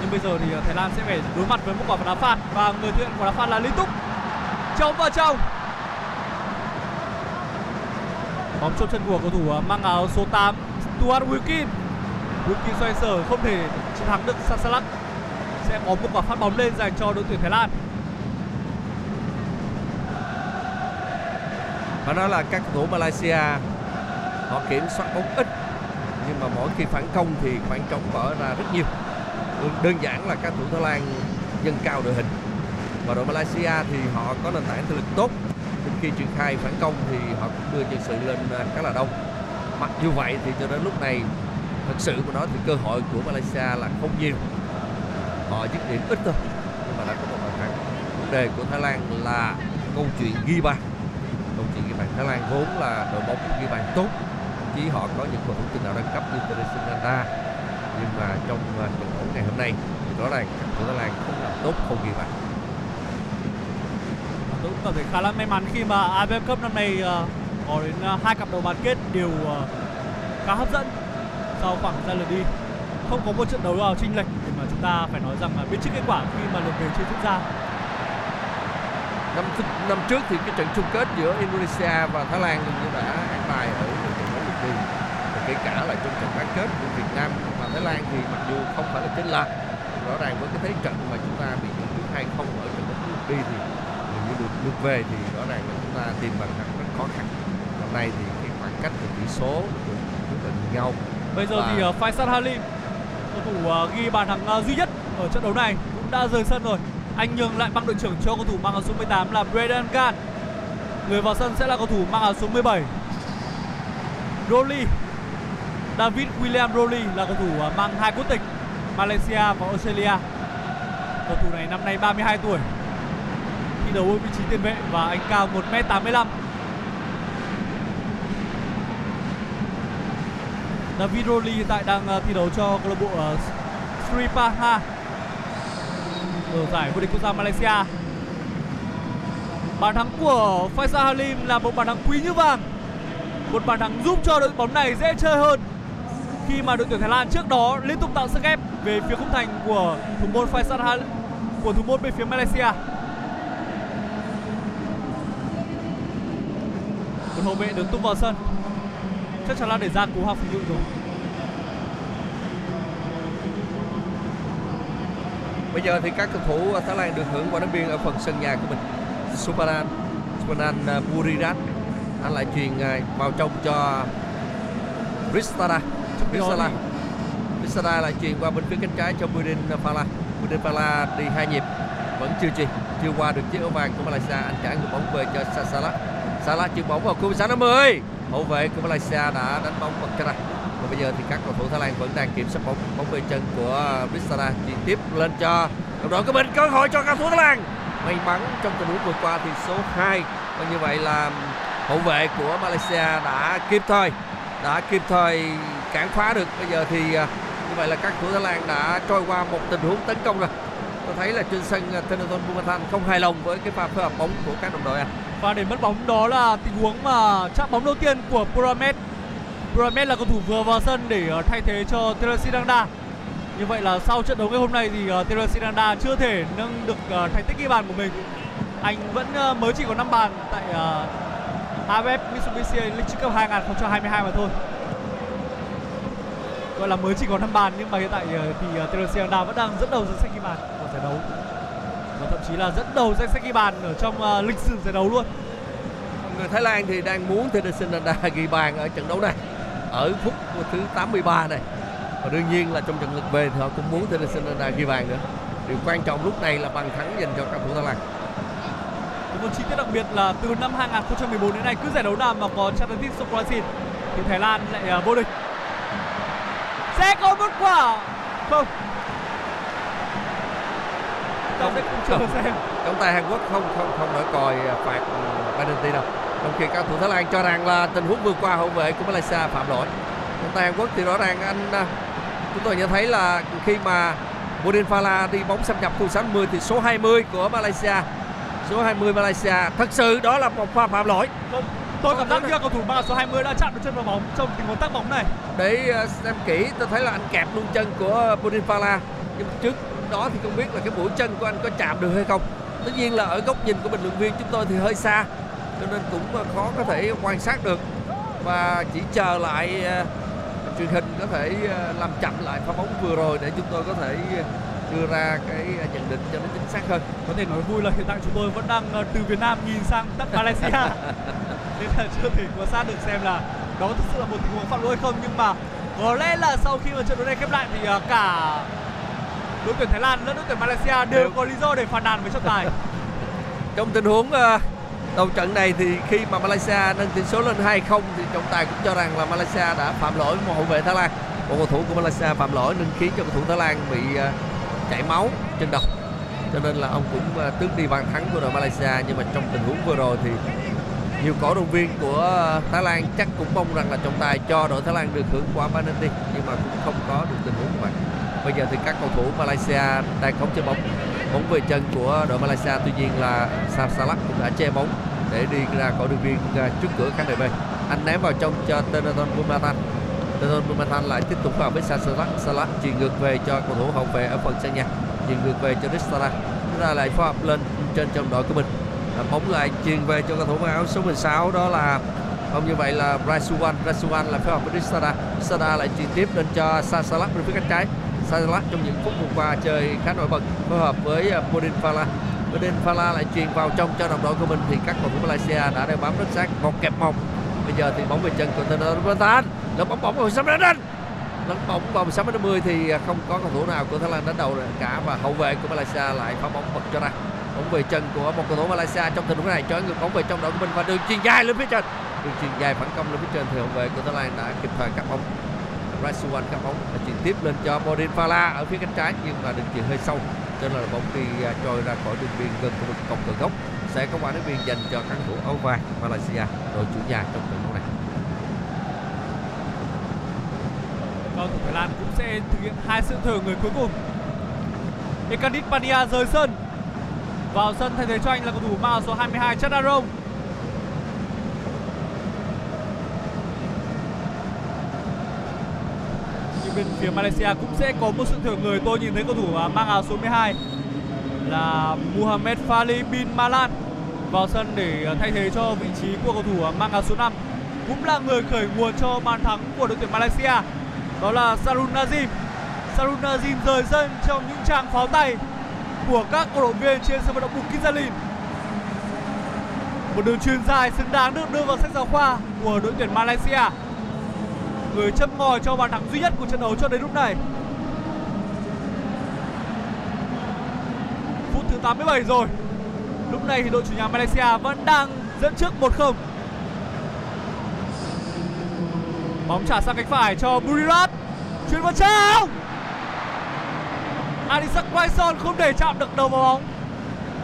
Nhưng bây giờ thì Thái Lan sẽ phải đối mặt với một quả đá phạt và người thực hiện quả đá phạt là Lý Túc. trong và trong. Bóng chốt chân của cầu thủ mang áo số 8 Stuart Wilkin. Wilkin xoay sở không thể chiến thắng được Sasalak sẽ có một quả phát bóng lên dành cho đội tuyển Thái Lan. Và đó là các cầu thủ Malaysia. Họ kiểm soát bóng ít nhưng mà mỗi khi phản công thì khoảng trống mở ra rất nhiều. Đơn, đơn giản là các thủ Thái Lan dâng cao đội hình. Và đội Malaysia thì họ có nền tảng thể lực tốt. Nên khi triển khai phản công thì họ cũng đưa nhân sự lên à, khá là đông. Mặc dù vậy thì cho đến lúc này thật sự mà nói thì cơ hội của Malaysia là không nhiều. Họ dứt điểm ít thôi nhưng mà đã có một bàn thắng. Vấn đề của Thái Lan là câu chuyện ghi bàn. Câu chuyện ghi bàn. Thái Lan vốn là đội bóng ghi bàn tốt. Chỉ chí họ có những cầu thủ tiền đạo đẳng cấp như Teresa Nanda. Nhưng mà trong ờ, trận đấu ngày hôm nay thì rõ ràng các thủ Thái Lan không làm tốt không ghi bàn. Và tôi cảm thấy khá là may mắn khi mà AFF Cup năm nay uh, có đến ờ, hai cặp đấu bán kết đều uh, khá hấp dẫn sau khoảng thời gian lượt đi. Không có một trận đấu nào chênh lệch để mà chúng ta phải nói rằng là biết trước kết quả khi mà lượt về chưa diễn ra. Năm th- năm trước thì cái trận chung kết giữa Indonesia và Thái Lan gần như đã an bài ở trận đấu lượt đi. Và kể cả là trong trận bán kết của Việt Nam và Thái Lan thì mặc dù không phải là chênh lệch rõ ràng với cái thế trận mà chúng ta bị dẫn trước hai không ở trận đấu lượt đi thì gần như lượt, lượt về thì rõ ràng là chúng ta tìm bàn thắng rất khó khăn. Hôm nay thì cái khoảng cách về tỷ số cũng rất là nhau bây giờ Và- thì uh, Faisal Halim cầu thủ ờ, ghi bàn thắng ờ, duy nhất ở trận đấu này cũng đã rời sân rồi. Anh nhường lại băng đội trưởng cho cầu thủ mang áo số 18 là Braden Gan người vào sân sẽ là cầu thủ mang áo số 17 Rolly David William Rolly là cầu thủ ờ, mang hai quốc tịch Malaysia và Australia. Cầu thủ này năm nay 32 tuổi thi đấu ở vị trí tiền vệ và anh cao 1m85 David hiện tại đang ờ, thi đấu cho câu lạc bộ ờ, Sri Paha ở giải vô địch quốc gia Malaysia. Bàn thắng của Faisal Halim là một bàn thắng quý như vàng. Một bàn thắng giúp cho đội bóng này dễ chơi hơn khi mà đội tuyển Thái Lan trước đó liên tục tạo sức ép về phía khung thành của thủ môn Faisal Halim của thủ môn bên phía Malaysia. Một hậu vệ được tung vào sân chắc chắn là để ra cú hàng phòng ngự rồi Bây giờ thì các cầu thủ Thái Lan được hưởng quả đá biên ở phần sân nhà của mình. Supanan, Supanan uh, Burirat anh lại truyền uh, vào trong cho Ristada. Ristada. Ristada lại truyền qua bên phía cánh trái cho Budin Phala. Budin Phala đi hai nhịp vẫn chưa truyền, chưa qua được chiếc áo vàng của Malaysia. Anh trả ngược bóng về cho Salah. Salah chuyền bóng vào khu 16 50. Hậu vệ của Malaysia đã đánh bóng bật ra. Và bây giờ thì các cầu thủ Thái Lan vẫn đang kiểm soát bóng bóng về chân của Bissara chuyển tiếp lên cho đồng đội của mình cơ hội cho cầu thủ Thái Lan. May mắn trong tình huống vừa qua thì số 2 và như vậy là hậu vệ của Malaysia đã kịp thời, đã kịp thời cản phá được. Bây giờ thì à, như vậy là các cầu thủ Thái Lan đã trôi qua một tình huống tấn công rồi. tôi thấy là trên sân Tenerife Bumathan không hài lòng với cái pha phối hợp bóng của các đồng đội anh. Và để mất bóng, đó là tình huống mà chạm bóng đầu tiên của Puramet. Puramet là cầu thủ vừa vào sân để ờ, thay thế cho Teresidanda Như vậy là sau trận đấu ngày hôm nay thì ờ, Teresidanda chưa thể nâng được ờ, thành tích ghi bàn của mình. Anh vẫn mới chỉ có 5 bàn tại AFF Mitsubishi League Cup 2022 mà thôi. Gọi là mới chỉ có 5 bàn nhưng mà hiện tại thì Teresidanda vẫn đang dẫn đầu danh sách ghi bàn của giải đấu và thậm chí là dẫn đầu danh sách ghi bàn ở trong uh, lịch sử giải đấu luôn. Người Thái Lan thì đang muốn Tennessee Nanda ghi bàn ở trận đấu này ở phút thứ 83 này. Và đương nhiên là trong trận lượt về thì họ cũng muốn Tennessee Nanda ghi bàn nữa. Điều quan trọng lúc này là bàn thắng dành cho cầu thủ Thái Lan. Một chi tiết đặc biệt là từ năm 2014 đến nay cứ giải đấu nào mà có Chanathip Sokrasin thì Thái Lan lại uh, vô địch. Sẽ có một quả không? Cùng chờ xem. Trọng tài Hàn Quốc không không không nổi còi à, phạt penalty đâu. Trong khi các thủ Thái Lan cho rằng là tình huống vừa qua hậu vệ của Malaysia phạm lỗi. Trọng tài Hàn Quốc thì rõ ràng anh à, chúng tôi nhận thấy là khi mà Bodin Fala đi bóng xâm nhập khu 60 thì số 20 của Malaysia số 20 Malaysia thật sự đó là một pha phạm lỗi Không, Tôi cảm giác như cầu thủ áo số 20 đã chạm được chân vào bóng trong tình huống tác bóng này. để à, xem kỹ tôi thấy là anh kẹp luôn chân của Bodin Fala nhưng trước đó thì không biết là cái mũi chân của anh có chạm được hay không. Tất nhiên là ở góc nhìn của bình luận viên chúng tôi thì hơi xa cho nên cũng à, khó có thể quan sát được. Và chỉ chờ lại à, truyền hình có thể à, làm chậm lại pha bóng vừa rồi để chúng tôi có thể đưa ra cái nhận định cho nó chính xác hơn. Có thể nói vui là hiện tại chúng tôi vẫn đang ờ, từ Việt Nam nhìn sang đất Malaysia. Nên là chưa thể quan sát được xem là đó thực sự là một tình huống phạm lỗi hay không. Nhưng mà có lẽ là sau khi mà trận đấu này khép lại thì ờ, cả đội tuyển Thái Lan lẫn đội tuyển Malaysia đều có lý do để phàn nàn với trọng tài. trong tình huống à, đầu trận này thì khi mà Malaysia nâng tỷ số lên 2-0 thì trọng tài cũng cho rằng là Malaysia đã phạm lỗi một hậu vệ Thái Lan. Một cầu thủ của Malaysia phạm lỗi nên khiến cho cầu thủ Thái Lan bị à, chảy máu trên đầu cho nên là ông cũng à, tước đi bàn thắng của đội Malaysia. Nhưng mà trong tình huống vừa rồi thì nhiều cổ động viên của Thái Lan chắc cũng mong rằng là trọng tài cho đội Thái Lan được hưởng quả penalty. Nhưng mà cũng không có được tình huống như vậy bây giờ thì các cầu thủ Malaysia đang khống chế bóng. Bóng về chân của đội Malaysia tuy nhiên là Sam Salak cũng đã che bóng để đi ra khỏi đường biên à, trước cửa khán đài B. Anh ném vào trong cho Tenaton Bumatan Tenaton Bumatan lại tiếp tục vào với Sam Salak Salak chuyền ngược về cho cầu thủ hậu vệ ở phần sân nhà. Chuyền ngược về cho Ristara chúng ta lại phối hợp lên trên trong đội của mình. À, bóng lại chuyền về cho cầu thủ áo số 16 đó là không như vậy là Raisuwan Raisuwan là phối hợp với Ristara Ristara lại chuyền tiếp lên cho Sasalak bên phía cánh trái. Sasalak trong những phút vừa qua chơi khá nổi bật, phối hợp với à, Bodin Fala Bodin Fala lại truyền vào trong cho đồng đội của mình thì các cầu thủ Malaysia đã đeo bám rất sát một kẹp một. Bây giờ thì bóng về chân của Tenaton là bóng bóng vào sắp đến lấn bóng vào 16 mét 50 thì à, không có cầu thủ nào của Thái Lan đánh đầu cả và hậu vệ của Malaysia lại phá bóng bật cho ra. Bóng về chân của một cầu thủ Malaysia trong tình huống này cho ngược bóng về trong đội của mình và đường chuyền dài lên phía trên. Đường chuyền dài phản công lên phía trên thì hậu vệ của Thái Lan đã kịp thời cắt bóng. Raisuwan cắt bóng và chuyển tiếp lên cho Bodin Fala ở phía cánh trái, nhưng mà đường chuyền hơi sâu, cho nên là bóng đi à, trôi ra khỏi đường biên gần khu vực cổng cửa góc sẽ có quả đá biên dành cho các cầu thủ áo vàng Malaysia, đội chủ nhà trong trận đấu này Cầu thủ Thái Lan cũng sẽ thực hiện hai sự thử người cuối cùng. Ekadit Pania rời sân. Vào sân thay thế cho anh là cầu thủ mang áo số 22 Chadarong. Bên phía Malaysia cũng sẽ có một sự thưởng người. Tôi nhìn thấy cầu thủ à, mang áo số 12 là Muhammad Fali bin Malan vào sân để à, thay thế cho vị trí của cầu thủ à, mang áo số 5 cũng là người khởi nguồn cho bàn thắng của đội tuyển Malaysia. Đó là Sarun Nazim. Sarun Nazim rời sân trong những tràng pháo tay của các cổ động viên trên sân vận động Bukit Jalil. Một đường truyền dài xứng đáng được đưa vào sách giáo khoa của đội tuyển Malaysia người châm ngòi cho bàn thắng duy nhất của trận đấu cho đến lúc này. Phút thứ 87 rồi. Lúc này thì đội chủ nhà Malaysia vẫn đang dẫn trước 1-0 Bóng trả sang cánh phải cho Burirat. Chuyển vào trong. Adisak Quaison không để chạm được đầu vào bóng.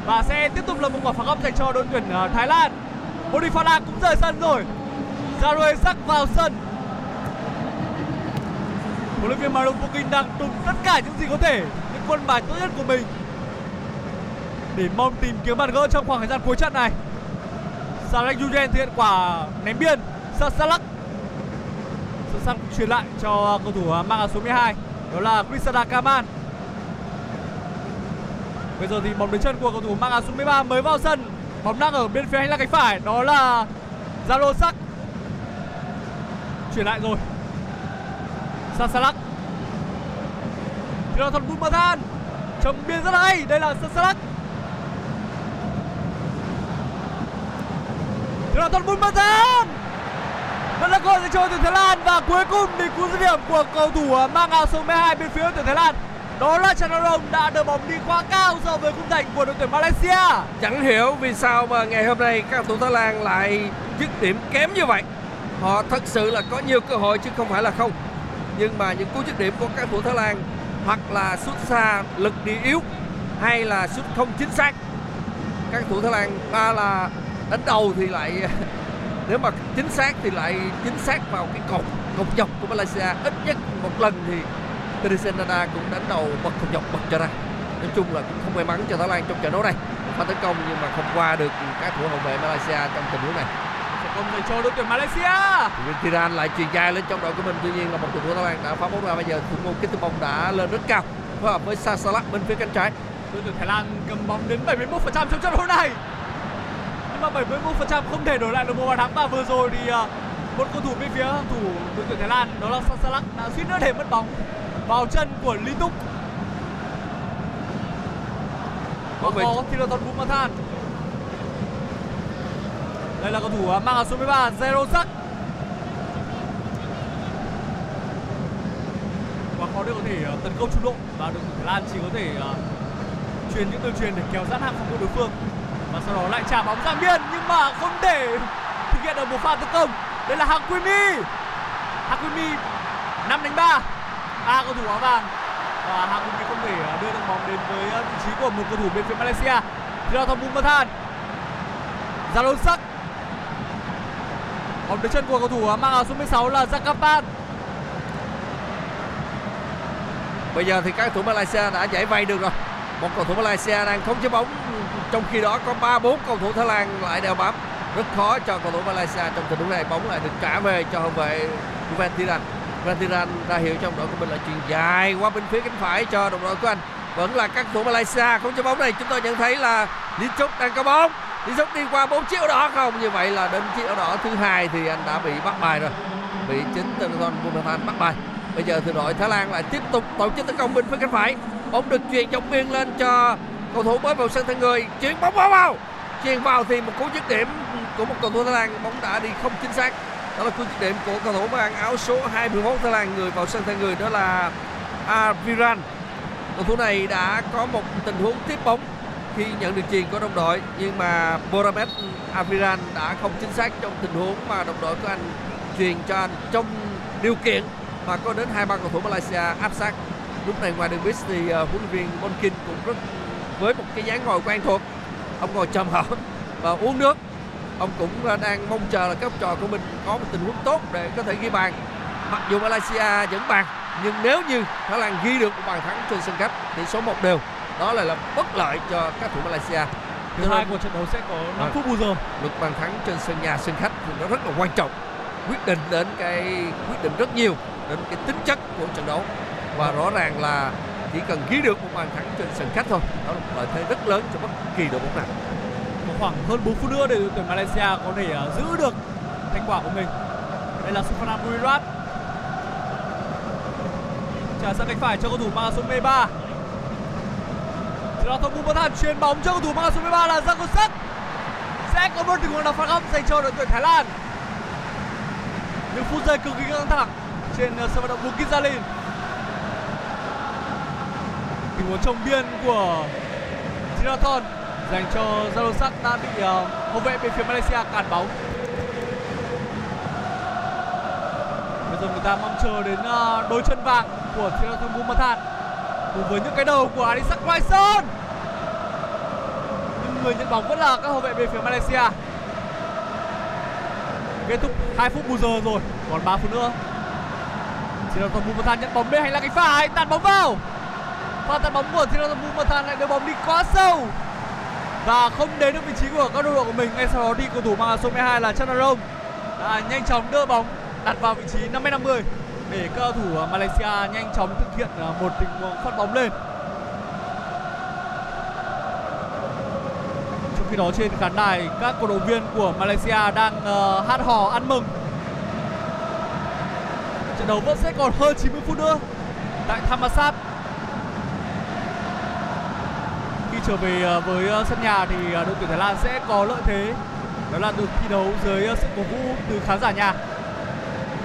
Và sẽ tiếp tục là một quả phạt góc dành cho đội tuyển à, Thái Lan. Bodifala cũng rời sân rồi. Zarue sắc vào sân. Huấn luyện viên Maroupokin đang tung tất cả những gì có thể Những quân bài tốt nhất của mình để mong tìm kiếm bàn gỡ trong khoảng thời gian cuối trận này. Salek Yujen thực hiện quả ném biên. Salak Salak truyền lại cho cầu thủ à, mang áo số 12 đó là Crisada Kaman. Bây giờ thì bóng đến chân của cầu thủ mang áo số 13 mới vào sân. Bóng đang ở bên phía hành lang cánh phải, đó là Zalo Sắc. Chuyển lại rồi. Sasalak. Jonathan Bumathan. Chấm biên rất hay, đây là Sasalak. Jonathan Bumathan. Vẫn là cơ hội dành cho tuyển Thái Lan và cuối cùng thì cú dứt điểm của cầu thủ à, mang áo số 12 bên phía tuyển Thái Lan đó là Chanarong đã đưa bóng đi quá cao so với khung thành của đội tuyển Malaysia. Chẳng hiểu vì sao mà ngày hôm nay các cầu thủ Thái Lan lại dứt điểm kém như vậy. Họ thật sự là có nhiều cơ hội chứ không phải là không. Nhưng mà những cú dứt điểm của các thủ Thái Lan, hoặc là sút xa lực đi yếu, hay là sút không chính xác. Các thủ Thái Lan ba là đánh đầu thì lại, nếu mà chính xác thì lại chính xác vào cái cột cột dọc của Malaysia. Ít nhất một lần thì trinidad Nada cũng đánh đầu bật cột dọc, bật cho ra. Nói chung là cũng không may mắn cho Thái Lan trong trận đấu này. Pha tấn công nhưng mà không qua được các thủ hậu vệ Malaysia trong tình huống này. Công dành cho đội tuyển Malaysia. Tiran lại truyền dài lên trong đội của mình tuy nhiên là một thủ Thái Lan đã phá bóng ra bây giờ thủ môn kích bóng đã lên rất cao phối hợp với Sasalak bên phía cánh trái Đội tuyển Thái Lan cầm bóng đến 71% trong trận đấu này. Nhưng mà 71% không thể đổi lại được một bàn thắng và vừa rồi thì à, một cầu thủ bên phía thủ đội tuyển Thái Lan đó là Sasalak đã suýt nữa để mất bóng vào chân của Lý Túc. Về có Thiraton Bumathan. Đây là cầu thủ à, mang áo số 13 Zero Sắc. Quá khó để có thể à, tấn công trung độ và đội tuyển Thái Lan chỉ có thể à, truyền những đường truyền để kéo giãn hàng phòng ngự đối phương. Và sau đó lại trả bóng ra biên, nhưng mà không thể thực hiện được một pha tấn công. Đây là Hakimi Hakimi 5 đánh 3 ba cầu thủ áo vàng. Và Hakimi không thể đưa được bóng đến với vị trí của một cầu thủ bên phía Malaysia. Thì là thông Bumathan Zalon Sắc bóng đến chân của cầu thủ mang áo số 16 là Zakapan Bây giờ thì các cầu thủ Malaysia đã giải vây được rồi. Một cầu thủ Malaysia đang khống chế bóng trong khi đó có 3 4 cầu thủ Thái Lan lại đeo bám. Rất khó cho cầu thủ Malaysia trong tình huống này bóng lại được trả về cho hậu vệ Van Tiran. Van Tiran ra hiệu trong đội của mình là chuyền dài qua bên phía cánh phải cho đồng đội của anh. Vẫn là các cầu thủ Malaysia không cho bóng này chúng tôi nhận thấy là Lý Trúc đang có bóng. Lý Trúc đi qua bốn triệu đỏ không? Như vậy là đến triệu đỏ thứ hai thì anh đã bị bắt bài rồi. Bị chính Jonathan Bumathan bắt bài. Bây giờ thì đội Thái Lan lại tiếp tục tổ chức tấn công bên phía cánh phải. Bóng được chuyền dọc biên lên cho cầu thủ mới vào sân thân người. Chuyền bóng vào vào. Chuyền vào thì một cú dứt điểm của một cầu thủ Thái Lan bóng đã đi không chính xác. Đó là cú dứt điểm của cầu thủ mang áo số 21 Thái Lan người vào sân thân người đó là Aviran. Cầu thủ này đã có một tình huống tiếp bóng khi nhận được chuyền của đồng đội nhưng mà Boramet Aviran đã không chính xác trong tình huống mà đồng đội của anh truyền cho anh trong điều kiện mà có đến hai ba cầu thủ Malaysia áp sát. Lúc này ngoài đường pitch thì uh, huấn luyện viên Monkin cũng rất với một cái dáng ngồi quen thuộc. Ông ngồi trầm hẳn và uống nước. Ông cũng uh, đang mong chờ là các trò của mình có một tình huống tốt để có thể ghi bàn. Mặc dù Malaysia dẫn bàn nhưng nếu như Thái Lan ghi được một bàn thắng trên sân khách thì số 1 đều đó lại là bất lợi cho các thủ Malaysia. Thứ hai của trận đấu sẽ có 5 Vâng. phút bù giờ. Luật bàn thắng trên sân nhà sân khách thì nó rất là quan trọng quyết định đến cái quyết định rất nhiều đến cái tính chất của trận đấu. Và rõ ràng là chỉ cần ghi được một bàn thắng trên sân khách thôi đó là một lợi thế rất lớn cho bất kỳ đội bóng nào. Có khoảng hơn 4 phút nữa để đội tuyển Malaysia có thể à, giữ được thành quả của mình. Đây là Sufanan Burirat trả sang cánh phải cho cầu thủ mang số 13 Giao thông Bumathan chuyền bóng cho cầu thủ mang số 13 là Giang sẽ có một tình huống đá phạt góc dành cho đội tuyển Thái Lan. Những phút giây cực kỳ căng thẳng trên ờ, sân vận động Bukit Jalil. Tình huống trong biên của Thirathon dành cho Zalo đã bị ờ, hậu vệ bên phía Malaysia cản bóng. Bây giờ người ta mong chờ đến ờ, đôi chân vàng của Thirathon Bumathan cùng với những cái đầu của Adisak White nhưng người nhận bóng vẫn là các hậu vệ bên phía Malaysia. Kết thúc 2 phút bù giờ rồi, còn 3 phút nữa. Thirathon Bumathan nhận bóng bên hành lang cánh phải, tạt bóng vào. Pha tạt bóng của Thirathon Bumathan lại đưa bóng đi quá sâu. Và không đến được vị trí của các đội đội của mình, ngay sau đó đi cầu thủ mang số 12 là Chanarong đã nhanh chóng đưa bóng đặt vào vị trí 50 50 để các cầu thủ Malaysia nhanh chóng thực hiện à, một tình huống phát bóng lên. Khi đó trên khán đài các cổ động viên của Malaysia đang uh, hát hò ăn mừng. Trận đấu vẫn sẽ còn hơn 90 phút nữa tại Thammasat khi trở về ờ, với ờ, sân nhà thì đội tuyển Thái Lan sẽ có lợi thế. Đó là được thi đấu dưới sự cổ vũ từ khán giả nhà.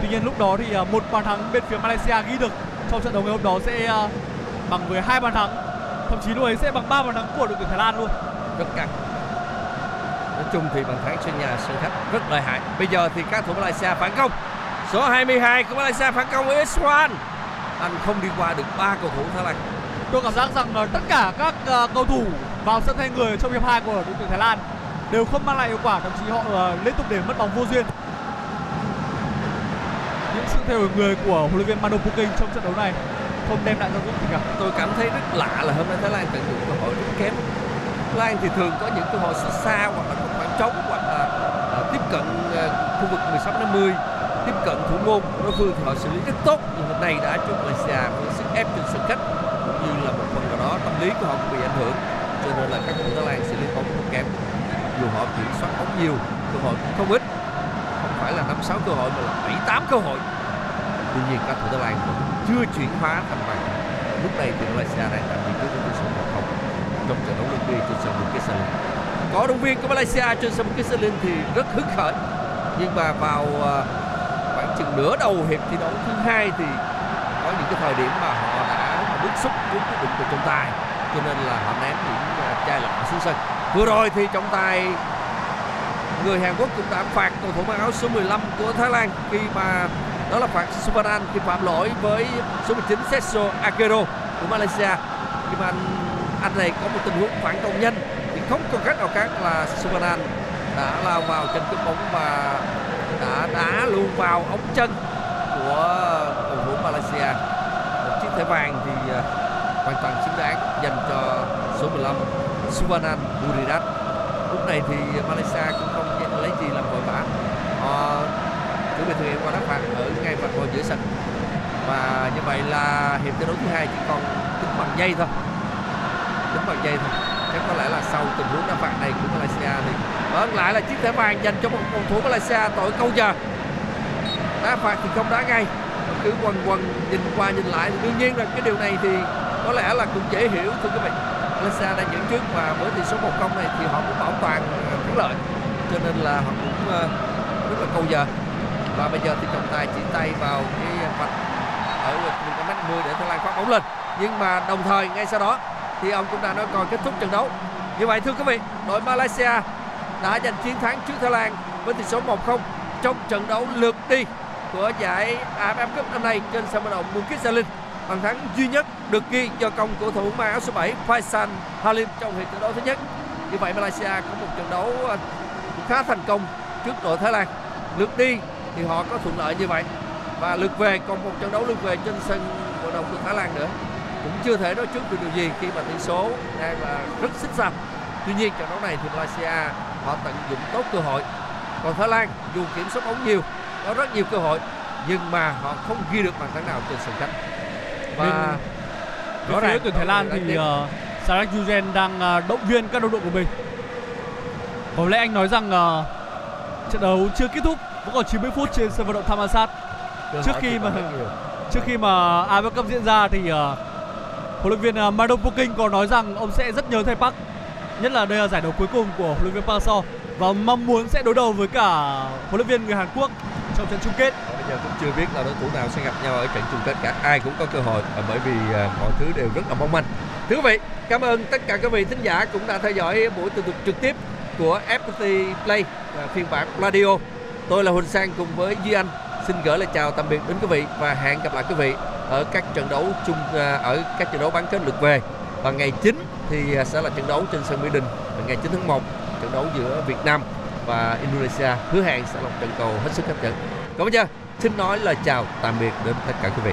Tuy nhiên lúc đó thì một bàn thắng bên phía Malaysia ghi được trong trận đấu ngày hôm đó sẽ bằng với hai bàn thắng. Thậm chí lúc ấy sẽ bằng ba bàn thắng của đội tuyển Thái Lan luôn. Rất căng nói chung thì bàn thắng sân nhà sân khách rất lợi hại. Bây giờ thì các thủ Malaysia phản công. Số 22 của Malaysia phản công với Iswan. Anh không đi qua được ba cầu thủ Thái Lan tôi cảm giác rằng tất cả các uh, cầu thủ vào sân thay người trong hiệp hai của đội tuyển Thái Lan đều không mang lại hiệu quả thậm chí họ uh, liên tục để mất bóng vô duyên. Những sự thay đổi người của huấn luyện viên Mano Puking trong trận đấu này không đem lại tác dụng gì cả. Tôi cảm thấy rất lạ là hôm nay Thái Lan tận dụng cơ hội rất kém Thái Lan thì thường có những cơ hội xuất xa hoặc là có khoảng trống hoặc là uh, tiếp cận uh, khu vực 16 50 tiếp cận thủ môn đối phương thì họ xử lý rất tốt. Nhưng hôm nay đã chúc Malaysia với sức ép trên sân khách cũng như là một phần nào đó tâm lý của họ cũng bị ảnh hưởng. Cho nên là các cầu thủ Thái Lan xử lý bóng không kém. Dù họ kiểm soát bóng nhiều cơ hội cũng không ít. Không phải là năm sáu cơ hội mà là bảy tám cơ hội. Tuy nhiên các thủ Thái Lan vẫn chưa chuyển hóa thành bàn. Lúc này thì Malaysia đang làm đi trước với tỷ số một không trong trận đấu lượt đi trên sân Bukit Jalil có động viên của Malaysia trên sân Bukit Jalil thì rất hứng khởi. Nhưng mà vào à, khoảng chừng nửa đầu hiệp thi đấu thứ hai thì có những cái thời điểm mà họ đã bức xúc với quyết định của trọng tài. Cho nên là họ ném những à, chai lọ xuống sân. Vừa rồi thì trọng tài người Hàn Quốc cũng đã phạt cầu thủ mang áo số 15 của Thái Lan khi mà đó là phạt Subaran khi phạm lỗi với số 19 Setso Akero của Malaysia. Khi mà anh, anh này có một tình huống phản công nhanh. Thì không còn cách nào khác là Suvanan đã lao vào chân cướp bóng và đã đá luôn vào ống chân của cầu thủ Malaysia. Một chiếc thẻ vàng thì à, hoàn toàn xứng đáng dành cho số 15 Suvanan Buridat lúc này thì Malaysia cũng không lấy gì làm vội vã. Họ chuẩn bị thực hiện qua đá phạt ở ngay vạch ngoài giữa sân. Và như vậy là hiệp thi đấu thứ hai chỉ còn tính bằng giây thôi vào dây thôi. Chắc có lẽ là sau tình huống đá phạt này của Malaysia thì vẫn lại là chiếc thẻ vàng dành cho một cầu thủ Malaysia tội câu giờ. Đá phạt thì không đá ngay. Cứ quần quần nhìn qua nhìn lại thì đương nhiên là cái điều này thì có lẽ là cũng dễ hiểu, thưa quý vị. Malaysia đang dẫn trước và với tỷ số 1-0 này thì họ cũng bảo toàn ờ, thắng lợi. Cho nên là họ cũng ờ, rất là câu giờ. Và bây giờ thì trọng tài chỉ tay vào cái vạch ở vùng mét 10 để Thái Lan phát bóng lên. Nhưng mà đồng thời ngay sau đó thì ông cũng đã nói còn kết thúc trận đấu. Như vậy, thưa quý vị, đội Malaysia đã giành chiến thắng trước Thái Lan với tỷ số 1-0 trong trận đấu lượt đi của giải AFF Cup năm nay trên sân vận động Bukit Jalil. Bàn thắng duy nhất được ghi do công của thủ mang áo số 7 Faisal Halim trong hiệp thi đấu thứ nhất. Như vậy, Malaysia có một trận đấu à, khá thành công trước đội Thái Lan. Lượt đi thì họ có thuận lợi như vậy. Và lượt về còn một trận đấu lượt về trên sân vận động của Thái Lan nữa cũng chưa thể nói trước được điều gì khi mà tỷ số đang là rất xích sao tuy nhiên trận đấu này thì Malaysia họ tận dụng tốt cơ hội. Còn Thái Lan dù kiểm soát bóng nhiều có rất nhiều cơ hội nhưng mà họ không ghi được bàn thắng nào trên sân khách. Và rõ ràng tuyển Thái Lan thì uh, Sarah Yujen đang uh, động viên các đồng đội của mình. Có lẽ anh nói rằng uh, trận đấu chưa kết thúc vẫn còn 90 phút trên sân vận động Thammasat trước khi mà trước khi mà AFF Cup diễn ra thì uh, huấn luyện viên à, uh, Mado Puking có nói rằng ông sẽ rất nhớ thầy Park nhất là đây là giải đấu cuối cùng của huấn luyện viên Park Hang-seo và mong muốn sẽ đối đầu với cả huấn luyện viên người Hàn Quốc trong trận chung kết. Bây giờ cũng chưa biết là đối thủ nào sẽ gặp nhau ở trận chung kết cả ai cũng có cơ hội à, bởi vì à, mọi thứ đều rất là mong manh. Thưa quý vị, cảm ơn tất cả các vị thính giả cũng đã theo dõi buổi tường thuật trực tiếp của FPT Play phiên bản Radio. Tôi là Huỳnh Sang cùng với Duy Anh xin gửi lời chào tạm biệt đến quý vị và hẹn gặp lại quý vị ở các trận đấu chung à, ở các trận đấu bán kết lượt về và ngày 9 thì à, sẽ là trận đấu trên sân Mỹ Đình ngày 9 tháng 1 trận đấu giữa Việt Nam và Indonesia hứa hẹn sẽ là một trận cầu hết sức hấp dẫn. Còn bây giờ xin nói lời chào, tạm biệt đến tất cả quý vị.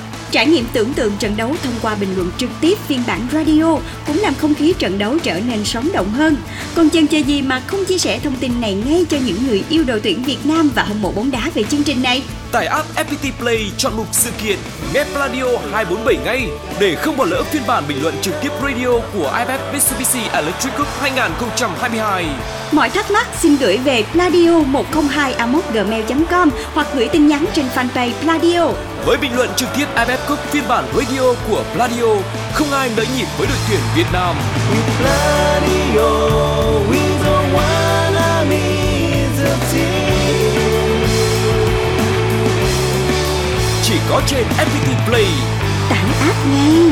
Trải nghiệm tưởng tượng trận đấu thông qua bình luận trực tiếp phiên bản radio cũng làm không khí trận đấu trở nên sống động hơn. Còn chần chờ gì mà không chia sẻ thông tin này ngay cho những người yêu đội tuyển Việt Nam và hâm mộ bóng đá về chương trình này? Tải app FPT Play chọn mục sự kiện Nghe Radio 247 ngay để không bỏ lỡ phiên bản bình luận trực tiếp radio của IFF Mitsubishi Electric Cup 2022. Mọi thắc mắc xin gửi về pladio 102 gmail com hoặc gửi tin nhắn trên fanpage Pladio. Với bình luận trực tiếp IFF Cup phiên bản radio của Pladio, không ai nỡ nhịp với đội tuyển Việt Nam. Radio, we don't wanna miss a team. Chỉ có trên FPT Play. Tải app ngay.